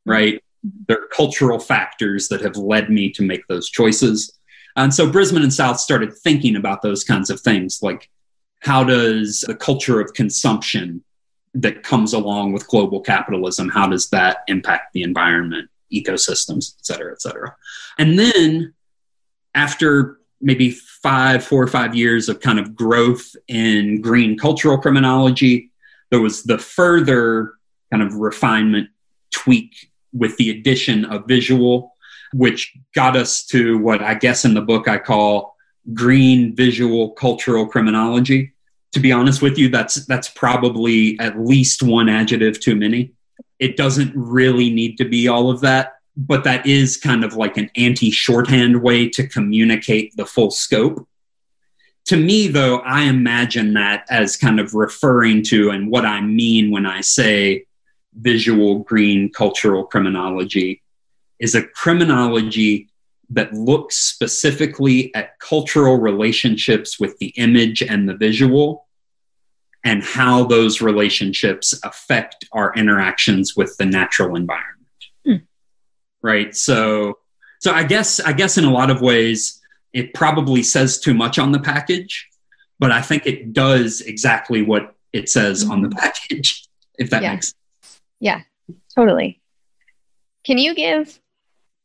right? Mm-hmm. They're cultural factors that have led me to make those choices. And so Brisman and South started thinking about those kinds of things like how does the culture of consumption that comes along with global capitalism, how does that impact the environment, ecosystems, et cetera, et cetera. And then after maybe five, four or five years of kind of growth in green cultural criminology. There was the further kind of refinement tweak with the addition of visual, which got us to what I guess in the book I call green visual cultural criminology. To be honest with you, that's that's probably at least one adjective too many. it doesn't really need to be all of that, but that is kind of like an anti shorthand way to communicate the full scope. To me, though, I imagine that as kind of referring to and what I mean when I say visual green cultural criminology is a criminology that looks specifically at cultural relationships with the image and the visual and how those relationships affect our interactions with the natural environment hmm. right so so i guess i guess in a lot of ways it probably says too much on the package but i think it does exactly what it says mm-hmm. on the hmm. package if that yeah. makes sense yeah totally can you give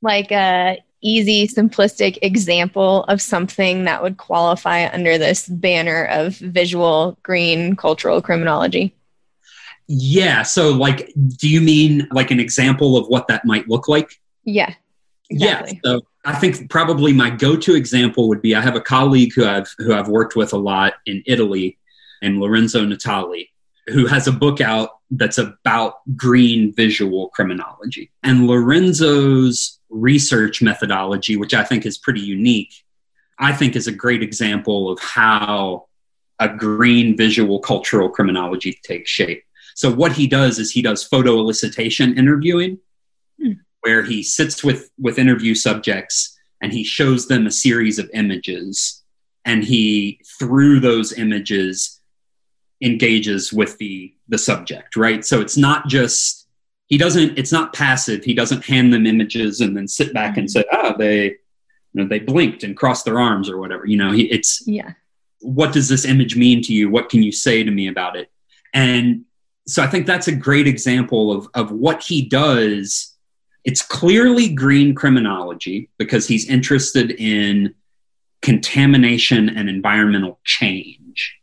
like a easy, simplistic example of something that would qualify under this banner of visual green cultural criminology? Yeah. So, like, do you mean like an example of what that might look like? Yeah. Exactly. Yeah. So, I think probably my go-to example would be I have a colleague who I've who I've worked with a lot in Italy, and Lorenzo Natali, who has a book out that's about green visual criminology. And Lorenzo's research methodology, which I think is pretty unique, I think is a great example of how a green visual cultural criminology takes shape. So, what he does is he does photo elicitation interviewing, hmm. where he sits with, with interview subjects and he shows them a series of images. And he, through those images, engages with the the subject right so it's not just he doesn't it's not passive. He doesn't hand them images and then sit back and say ah oh, they you know they blinked and crossed their arms or whatever. You know he, it's yeah. what does this image mean to you? What can you say to me about it? And so i think that's a great example of of what he does. It's clearly green criminology because he's interested in contamination and environmental change.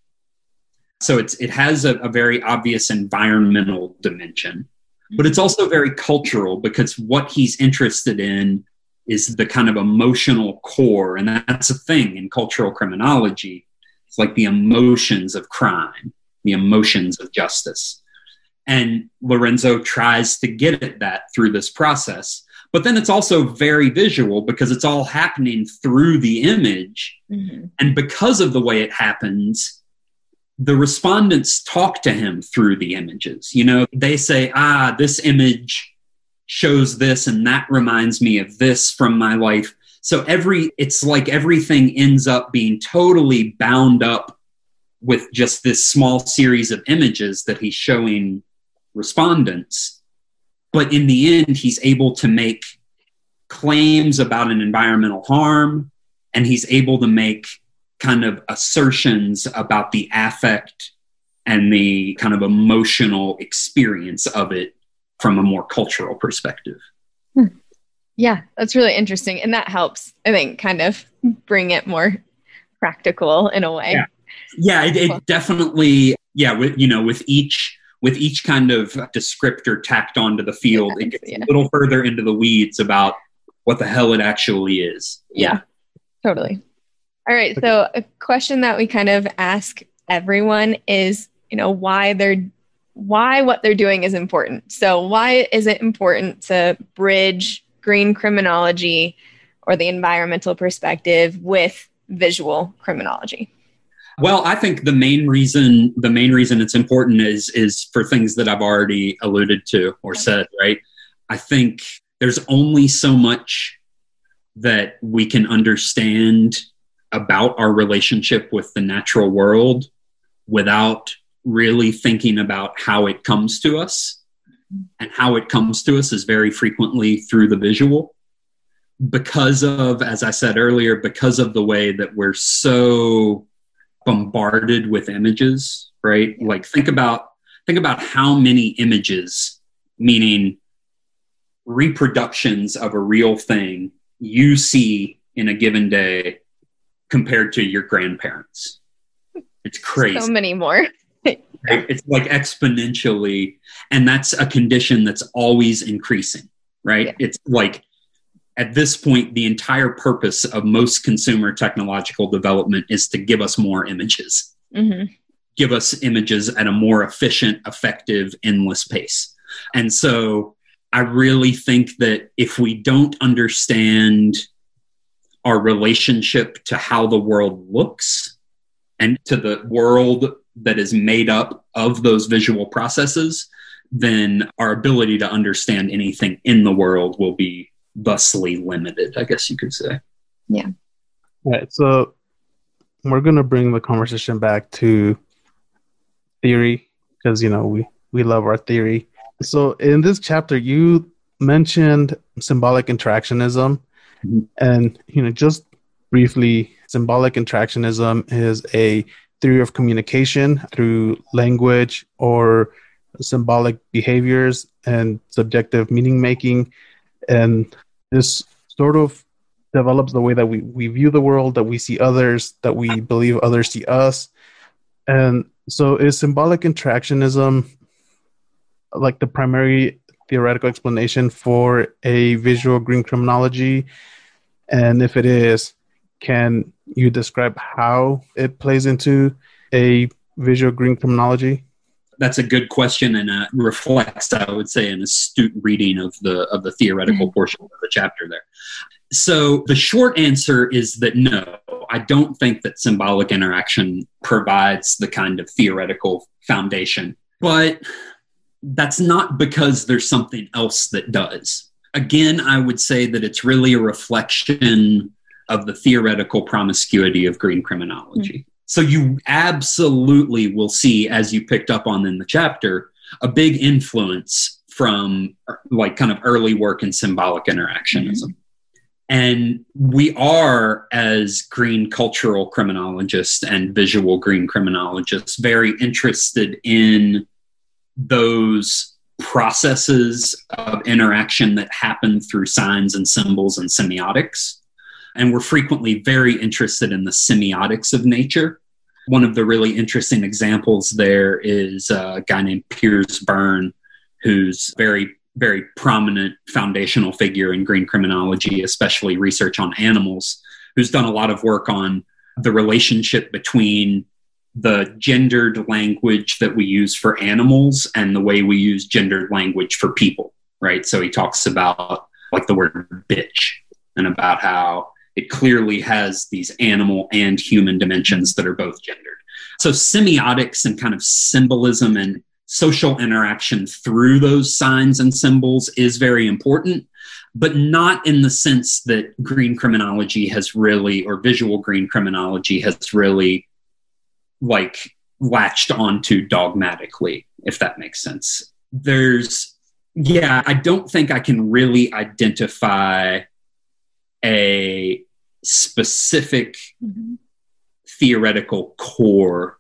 So it's it has a, a very obvious environmental dimension, but it's also very cultural because what he's interested in is the kind of emotional core, and that's a thing in cultural criminology. It's like the emotions of crime, the emotions of justice. And Lorenzo tries to get at that through this process. But then it's also very visual because it's all happening through the image. Mm-hmm. And because of the way it happens, the respondents talk to him through the images. You know, they say, ah, this image shows this, and that reminds me of this from my life. So every, it's like everything ends up being totally bound up with just this small series of images that he's showing respondents. But in the end, he's able to make claims about an environmental harm, and he's able to make kind of assertions about the affect and the kind of emotional experience of it from a more cultural perspective. Hmm. Yeah, that's really interesting. And that helps, I think, kind of bring it more practical in a way. Yeah, yeah it, it definitely, yeah, with, you know, with each with each kind of descriptor tacked onto the field, it gets yeah. a little further into the weeds about what the hell it actually is. Yeah, totally. All right. So, a question that we kind of ask everyone is, you know, why they're why what they're doing is important. So, why is it important to bridge green criminology or the environmental perspective with visual criminology? Well, I think the main reason the main reason it's important is is for things that I've already alluded to or said, right? I think there's only so much that we can understand about our relationship with the natural world without really thinking about how it comes to us. And how it comes to us is very frequently through the visual. Because of, as I said earlier, because of the way that we're so bombarded with images, right? Like think about think about how many images, meaning reproductions of a real thing you see in a given day compared to your grandparents. It's crazy. So many more. It's like exponentially, and that's a condition that's always increasing, right? Yeah. It's like at this point, the entire purpose of most consumer technological development is to give us more images, mm-hmm. give us images at a more efficient, effective, endless pace. And so I really think that if we don't understand our relationship to how the world looks and to the world that is made up of those visual processes, then our ability to understand anything in the world will be thusly limited, I guess you could say. Yeah. Right. So we're going to bring the conversation back to theory because, you know, we, we love our theory. So in this chapter, you mentioned symbolic interactionism. And, you know, just briefly, symbolic interactionism is a theory of communication through language or symbolic behaviors and subjective meaning making. And this sort of develops the way that we, we view the world, that we see others, that we believe others see us. And so is symbolic interactionism like the primary theoretical explanation for a visual green criminology? And if it is, can you describe how it plays into a visual green criminology? That's a good question and uh, reflects, I would say, an astute reading of the of the theoretical mm-hmm. portion of the chapter there. So the short answer is that no, I don't think that symbolic interaction provides the kind of theoretical foundation. But that's not because there's something else that does. Again, I would say that it's really a reflection of the theoretical promiscuity of green criminology. Mm-hmm. So you absolutely will see, as you picked up on in the chapter, a big influence from like kind of early work in symbolic interactionism. Mm-hmm. And we are, as green cultural criminologists and visual green criminologists, very interested in those processes of interaction that happen through signs and symbols and semiotics. And we're frequently very interested in the semiotics of nature. One of the really interesting examples there is a guy named Piers Beirne, who's very, very prominent foundational figure in green criminology, especially research on animals, who's done a lot of work on the relationship between the gendered language that we use for animals and the way we use gendered language for people, right? So he talks about like the word bitch and about how it clearly has these animal and human dimensions that are both gendered. So semiotics and kind of symbolism and social interaction through those signs and symbols is very important, but not in the sense that green criminology has really, or visual green criminology has really like latched onto dogmatically, if that makes sense. There's, yeah, I don't think I can really identify a specific mm-hmm. theoretical core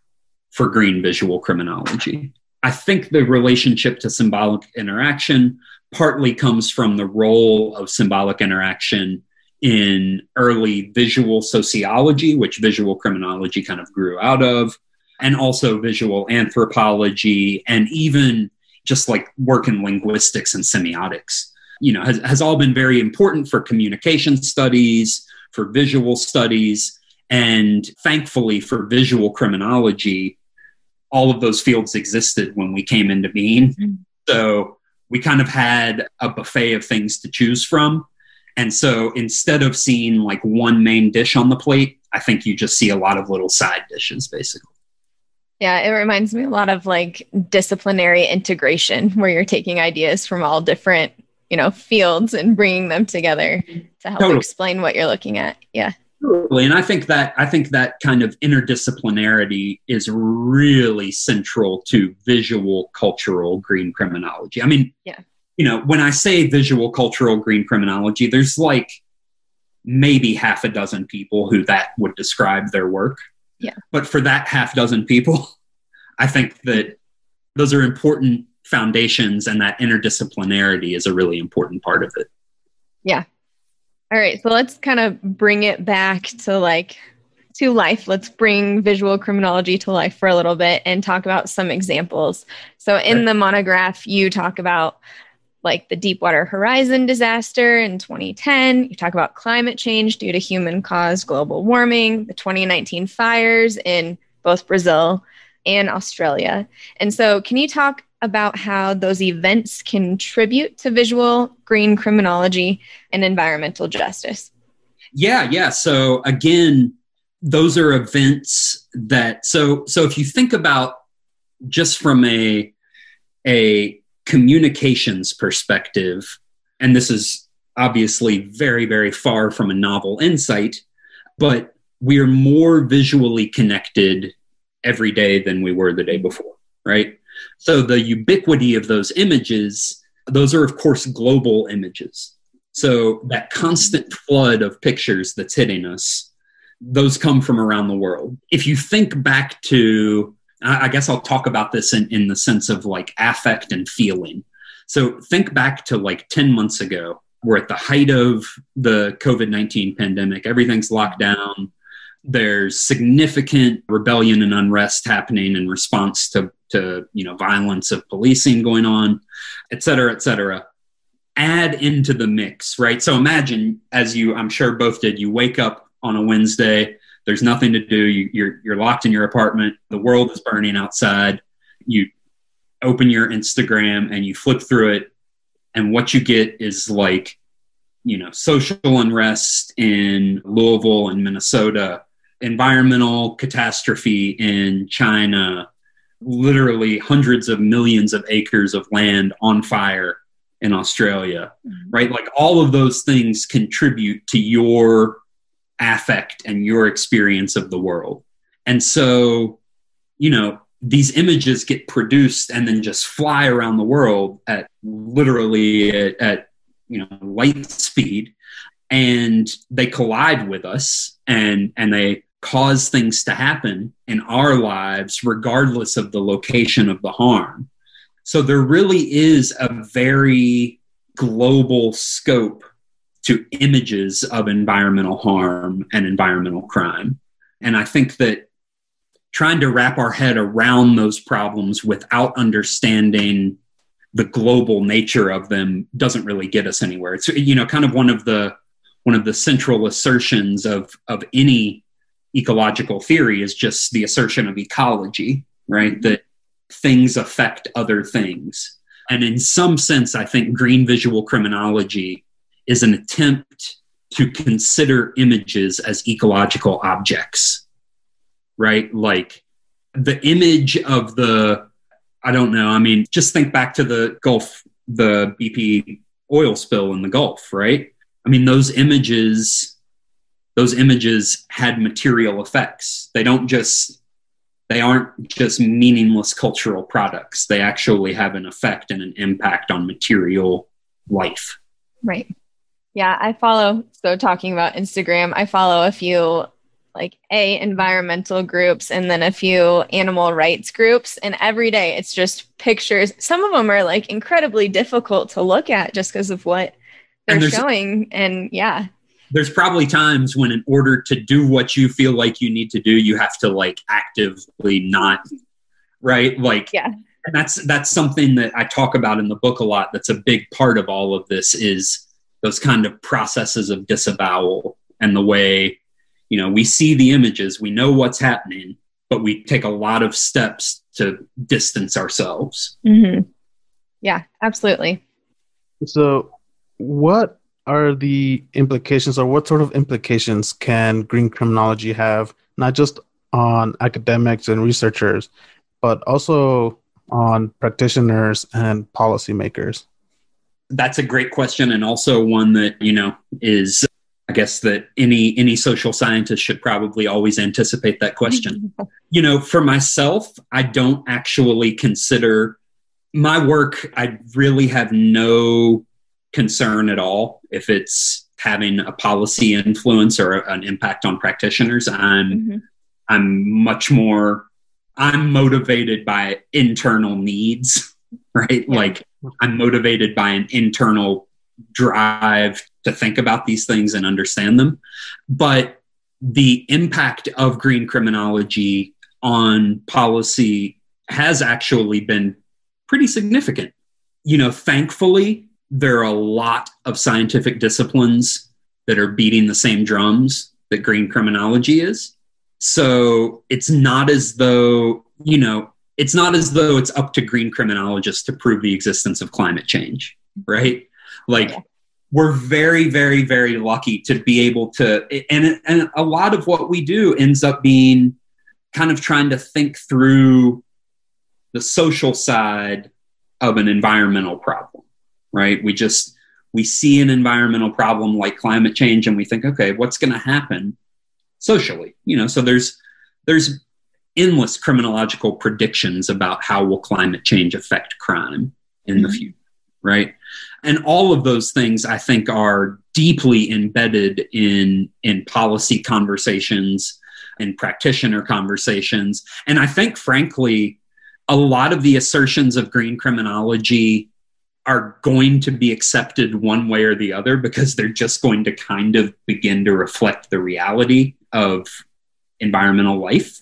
for green visual criminology. I think the relationship to symbolic interaction partly comes from the role of symbolic interaction in early visual sociology, which visual criminology kind of grew out of, and also visual anthropology, and even just like work in linguistics and semiotics. You know, has, has all been very important for communication studies, for visual studies, and thankfully for visual criminology, all of those fields existed when we came into being. Mm-hmm. So we kind of had a buffet of things to choose from and so instead of seeing like one main dish on the plate, I think you just see a lot of little side dishes basically. Yeah, it reminds me a lot of like disciplinary integration where you're taking ideas from all different, you know, fields and bringing them together to help totally. explain what you're looking at. Yeah. Totally. And I think that I think that kind of interdisciplinarity is really central to visual cultural green criminology. I mean, yeah you know, when I say visual cultural green criminology, there's like maybe half a dozen people who that would describe their work. Yeah. But for that half dozen people, I think that those are important foundations and that interdisciplinarity is a really important part of it. Yeah. All right. So let's kind of bring it back to like to life. Let's bring visual criminology to life for a little bit and talk about some examples. So in right. the monograph, you talk about like the Deepwater Horizon disaster in 2010. You talk about climate change due to human caused global warming, the 2019 fires in both Brazil and Australia. And so, can you talk about how those events contribute to visual green criminology and environmental justice? Yeah, yeah. So again, those are events that so so if you think about just from a a communications perspective, and this is obviously very, very far from a novel insight, but we're more visually connected every day than we were the day before, right? So the ubiquity of those images, those are, of course, global images. So that constant flood of pictures that's hitting us, those come from around the world. If you think back to, I guess I'll talk about this in, in the sense of like affect and feeling. So think back to like 10 months ago, we're at the height of the COVID 19 pandemic, everything's locked down. There's significant rebellion and unrest happening in response to, to you know violence of policing going on et cetera et cetera. Add into the mix right? So imagine as you i'm sure both did you wake up on a wednesday there's nothing to do you, you're you're locked in your apartment the world is burning outside you open your instagram and you flip through it and what you get is like you know social unrest in louisville and minnesota environmental catastrophe in China, literally hundreds of millions of acres of land on fire in Australia, mm-hmm. right? Like all of those things contribute to your affect and your experience of the world. And so, you know, these images get produced and then just fly around the world at literally at, at you know light speed and they collide with us and and they cause things to happen in our lives, regardless of the location of the harm. So there really is a very global scope to images of environmental harm and environmental crime. And I think that trying to wrap our head around those problems without understanding the global nature of them doesn't really get us anywhere. It's you know kind of one of the one of the central assertions of of any ecological theory is just the assertion of ecology, right? That things affect other things. And in some sense, I think green visual criminology is an attempt to consider images as ecological objects, right? Like the image of the, I don't know, I mean, just think back to the Gulf, the BP oil spill in the Gulf, right? I mean, those images those images had material effects. They don't just they aren't just meaningless cultural products. They actually have an effect and an impact on material life. Right. Yeah, I follow so talking about Instagram, I follow a few like a environmental groups and then a few animal rights groups. And every day it's just pictures. Some of them are like incredibly difficult to look at just because of what they're showing. And yeah. There's probably times when in order to do what you feel like you need to do you have to like actively not right? Like yeah. and that's that's something that i talk about in the book a lot that's a big part of all of this is those kind of processes of disavowal and the way you know we see the images we know what's happening but we take a lot of steps to distance ourselves. Mm-hmm. yeah absolutely. So what are the implications or what sort of implications can green criminology have not just on academics and researchers but also on practitioners and policymakers that's a great question and also one that you know is i guess that any any social scientist should probably always anticipate that question you know for myself i don't actually consider my work i really have no concern at all if it's having a policy influence or an impact on practitioners. I'm mm-hmm. I'm much more I'm motivated by internal needs, right? Yeah. Like I'm motivated by an internal drive to think about these things and understand them. But the impact of green criminology on policy has actually been pretty significant. You know, thankfully, there are a lot of scientific disciplines that are beating the same drums that green criminology is. So it's not as though, you know, it's not as though it's up to green criminologists to prove the existence of climate change, right? Like yeah. we're very, very, very lucky to be able to, and and a lot of what we do ends up being kind of trying to think through the social side of an environmental problem, right? We just we see an environmental problem like climate change, and we think, okay, what's going to happen socially? You know, so there's there's endless criminological predictions about how will climate change affect crime in mm-hmm. the future right? And all of those things i think are deeply embedded in in policy conversations and practitioner conversations. And i think frankly a lot of the assertions of green criminology are going to be accepted one way or the other because they're just going to kind of begin to reflect the reality of environmental life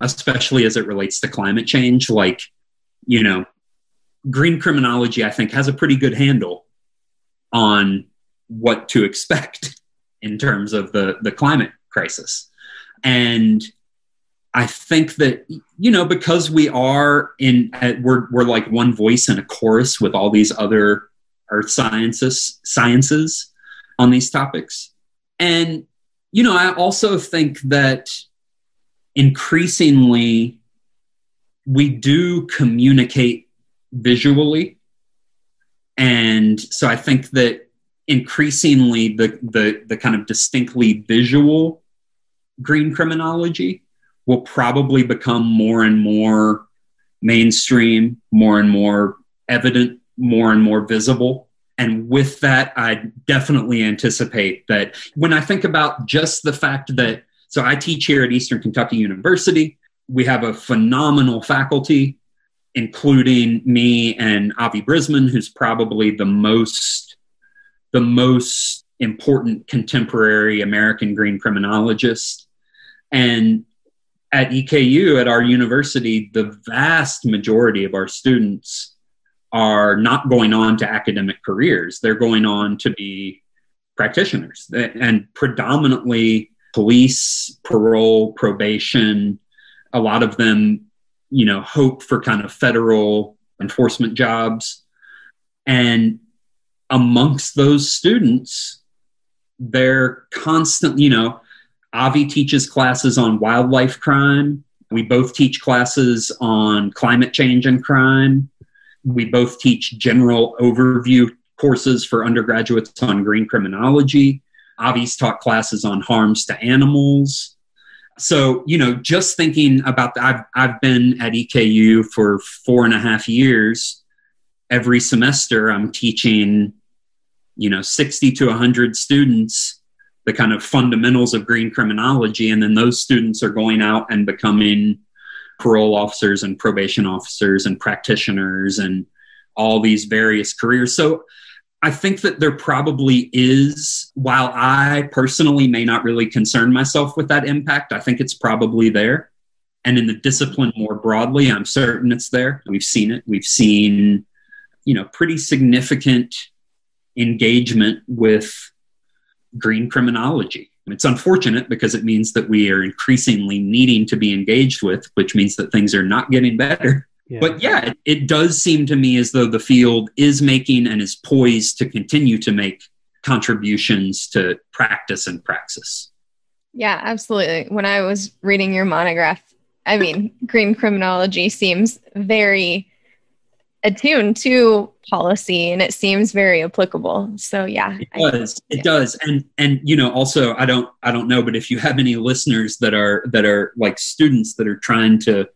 especially as it relates to climate change. Like, you know, green criminology, I think, has a pretty good handle on what to expect in terms of the, the climate crisis. And I think that, you know, because we are in, uh, we're, we're like one voice in a chorus with all these other earth sciences, sciences on these topics. And, you know, I also think that increasingly we do communicate visually. And so i think that increasingly the the, the kind of distinctly visual green criminology will probably become more and more mainstream more and more evident more and more visible. And with that i definitely anticipate that when i think about just the fact that so I teach here at Eastern Kentucky University. We have a phenomenal faculty, including me and Avi Brisman, who's probably the most the most important contemporary American green criminologist. And at EKU, at our university, the vast majority of our students are not going on to academic careers. They're going on to be practitioners and predominantly police, parole, probation. A lot of them, you know, hope for kind of federal enforcement jobs. And amongst those students, they're constant, you know, Avi teaches classes on wildlife crime. We both teach classes on climate change and crime. We both teach general overview courses for undergraduates on green criminology. Avi's taught classes on harms to animals. So, you know, just thinking about that, I've, I've been at EKU for four and a half years. Every semester, I'm teaching, you know, 60 to 100 students the kind of fundamentals of green criminology. And then those students are going out and becoming parole officers and probation officers and practitioners and all these various careers. So I think that there probably is, while I personally may not really concern myself with that impact, I think it's probably there. And in the discipline more broadly, I'm certain it's there. We've seen it. We've seen, you know, pretty significant engagement with green criminology. It's unfortunate because it means that we are increasingly needing to be engaged with, which means that things are not getting better. Yeah. But yeah, it, it does seem to me as though the field is making and is poised to continue to make contributions to practice and praxis. Yeah, absolutely. When I was reading your monograph, I mean, green criminology seems very attuned to policy and it seems very applicable. So yeah. It does. it yeah. does. And and you know, also I don't I don't know, but if you have any listeners that are that are like students that are trying to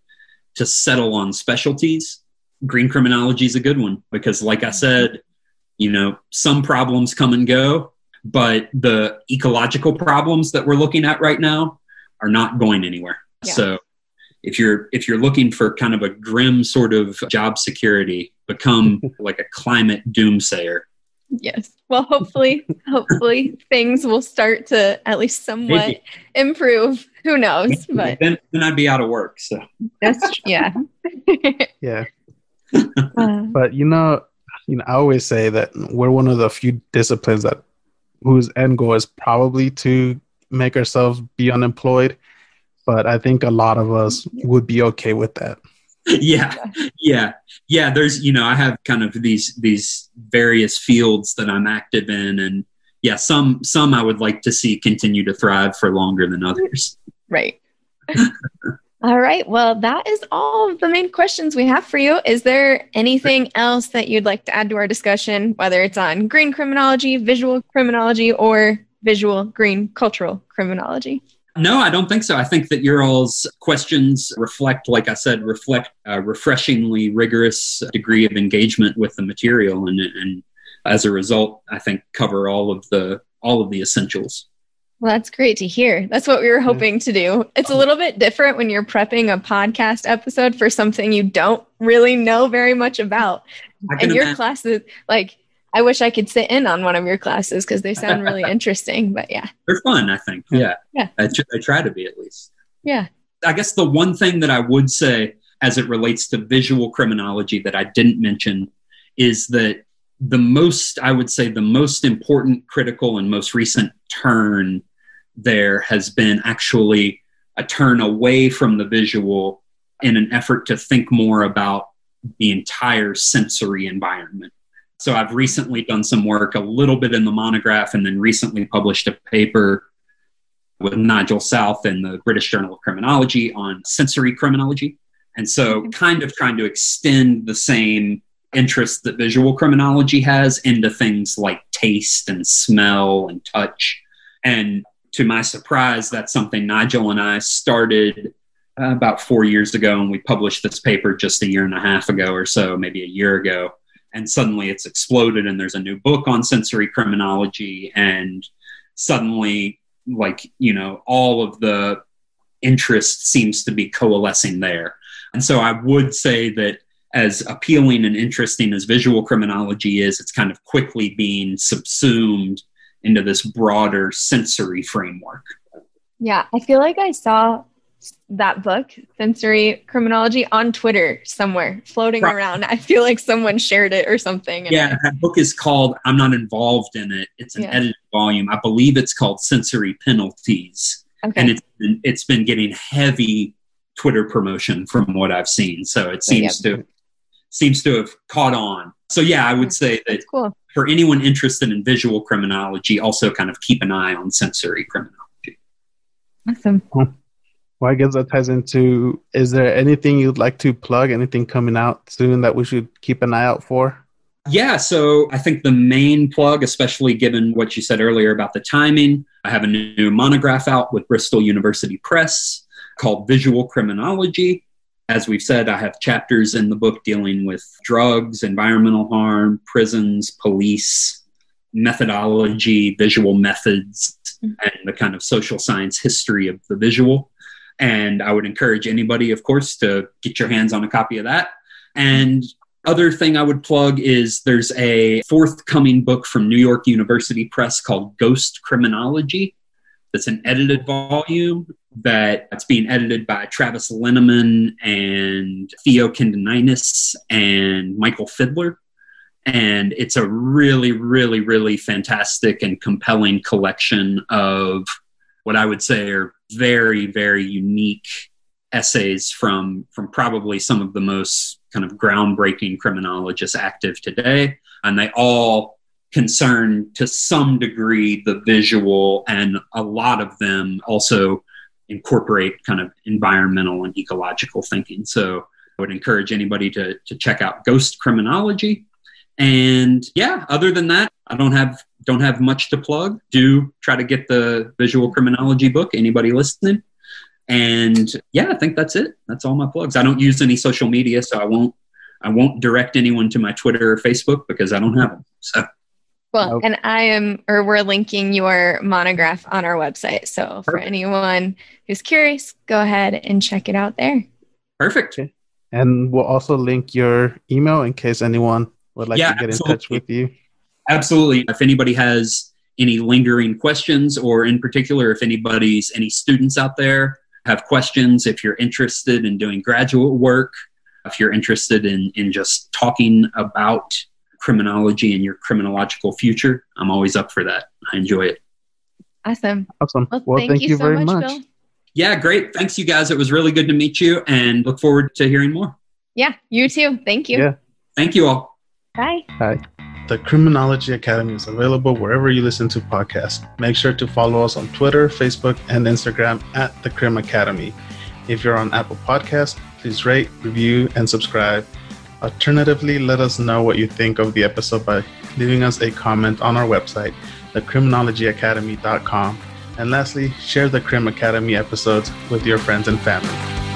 to settle on specialties, green criminology is a good one because, like I mm-hmm. said, you know, some problems come and go, but the ecological problems that we're looking at right now are not going anywhere. Yeah. So if you're if you're looking for kind of a grim sort of job security, become like a climate doomsayer. Yes. Well, hopefully, hopefully things will start to at least somewhat Maybe. improve who knows? But then, then I'd be out of work. So that's yeah. yeah. Uh. but you know, you know, I always say that we're one of the few disciplines that whose end goal is probably to make ourselves be unemployed. But I think a lot of us would be okay with that. yeah. Yeah. Yeah. There's you know i have kind of these these various fields that i'm active in and yeah some some i would like to see continue to thrive for longer than others. Right. All right. Well that is all the main questions we have for you. Is there anything else that you'd like to add to our discussion whether it's on green criminology visual criminology or visual green cultural criminology no, I don't think so. I think that your all's questions reflect, like I said, reflect a refreshingly rigorous degree of engagement with the material, and, and as a result, I think cover all of the all of the essentials. Well, that's great to hear. That's what we were hoping to do. It's a um, little bit different when you're prepping a podcast episode for something you don't really know very much about. And your classes, like I wish I could sit in on one of your classes because they sound really interesting. But yeah, they're fun. I think. Yeah, yeah. I, I try to be at least. Yeah. I guess the one thing that I would say as it relates to visual criminology that I didn't mention is that the most, I would say, the most important, critical, and most recent turn there has been actually a turn away from the visual in an effort to think more about the entire sensory environment. So I've recently done some work, a little bit in the monograph, and then recently published a paper with Nigel South in the British Journal of Criminology on sensory criminology. And so, kind of trying to extend the same interest that visual criminology has into things like taste and smell and touch. And to my surprise, that's something Nigel and I started uh, about four years ago, and we published this paper just a year and a half ago or so, maybe a year ago and suddenly it's exploded and there's a new book on sensory criminology and suddenly like you know all of the interest seems to be coalescing there. And so i would say that as appealing and interesting as visual criminology is it's kind of quickly being subsumed into this broader sensory framework. Yeah i feel like i saw that book, Sensory Criminology, on Twitter somewhere floating right. around. I feel like someone shared it or something. Yeah, I, that book is called, I'm not involved in it. It's an yeah. edited volume. I believe it's called Sensory Penalities. Okay. And it's been, it's been getting heavy Twitter promotion from what I've seen. So it seems to seems to have caught on. So yeah, I would say that cool. for anyone interested in visual criminology, also kind of keep an eye on sensory criminology. Awesome. Cool. Well, I guess that ties into is there anything you'd like to plug? Anything coming out soon that we should keep an eye out for? Yeah, so I think the main plug, especially given what you said earlier about the timing, I have a new monograph out with Bristol University Press called Visual Criminology. As we've said, I have chapters in the book dealing with drugs, environmental harm, prisons, police, methodology, visual methods, mm-hmm. and the kind of social science history of the visual. And I would encourage anybody, of course, to get your hands on a copy of that. And other thing I would plug is there's a forthcoming book from New York University Press called Ghost Criminology. That's an edited volume that it's being edited by Travis Linnemann and Theo Kindynis and Michael Fiddler. And it's a really, really, really fantastic and compelling collection of what I would say are very, very unique essays from from probably some of the most kind of groundbreaking criminologists active today, and they all concern to some degree the visual, and a lot of them also incorporate kind of environmental and ecological thinking. So I would encourage anybody to to check out Ghost Criminology. And yeah, other than that, I don't have don't have much to plug. Do try to get the visual criminology book. Anybody listening? And yeah, I think that's it. That's all my plugs. I don't use any social media, so I won't I won't direct anyone to my Twitter or Facebook because I don't have them. So well, nope. and I am, or we're linking your monograph on our website. So for anyone who's curious, go ahead and check it out there. Perfect. And we'll also link your email in case anyone would like yeah, to get absolutely. in touch with you. Absolutely. If anybody has any lingering questions, or in particular, if anybody's any students out there have questions, if you're interested in doing graduate work, if you're interested in, in just talking about criminology and your criminological future, I'm always up for that. I enjoy it. Awesome. Awesome. Well, well thank, thank, you, you so very much. much. Yeah, great. Thanks, you guys. It was really good to meet you and look forward to hearing more. Yeah, you too. Thank you. Yeah. Thank you all. Bye. Bye. The Criminology Academy is available wherever you listen to podcasts. Make sure to follow us on Twitter, Facebook, and Instagram at The Crim Academy. If you're on Apple Podcasts, please rate, review, and subscribe. Alternatively, let us know what you think of the episode by leaving us a comment on our website, thecriminologyacademy.com. And lastly, share the Crim Academy episodes with your friends and family.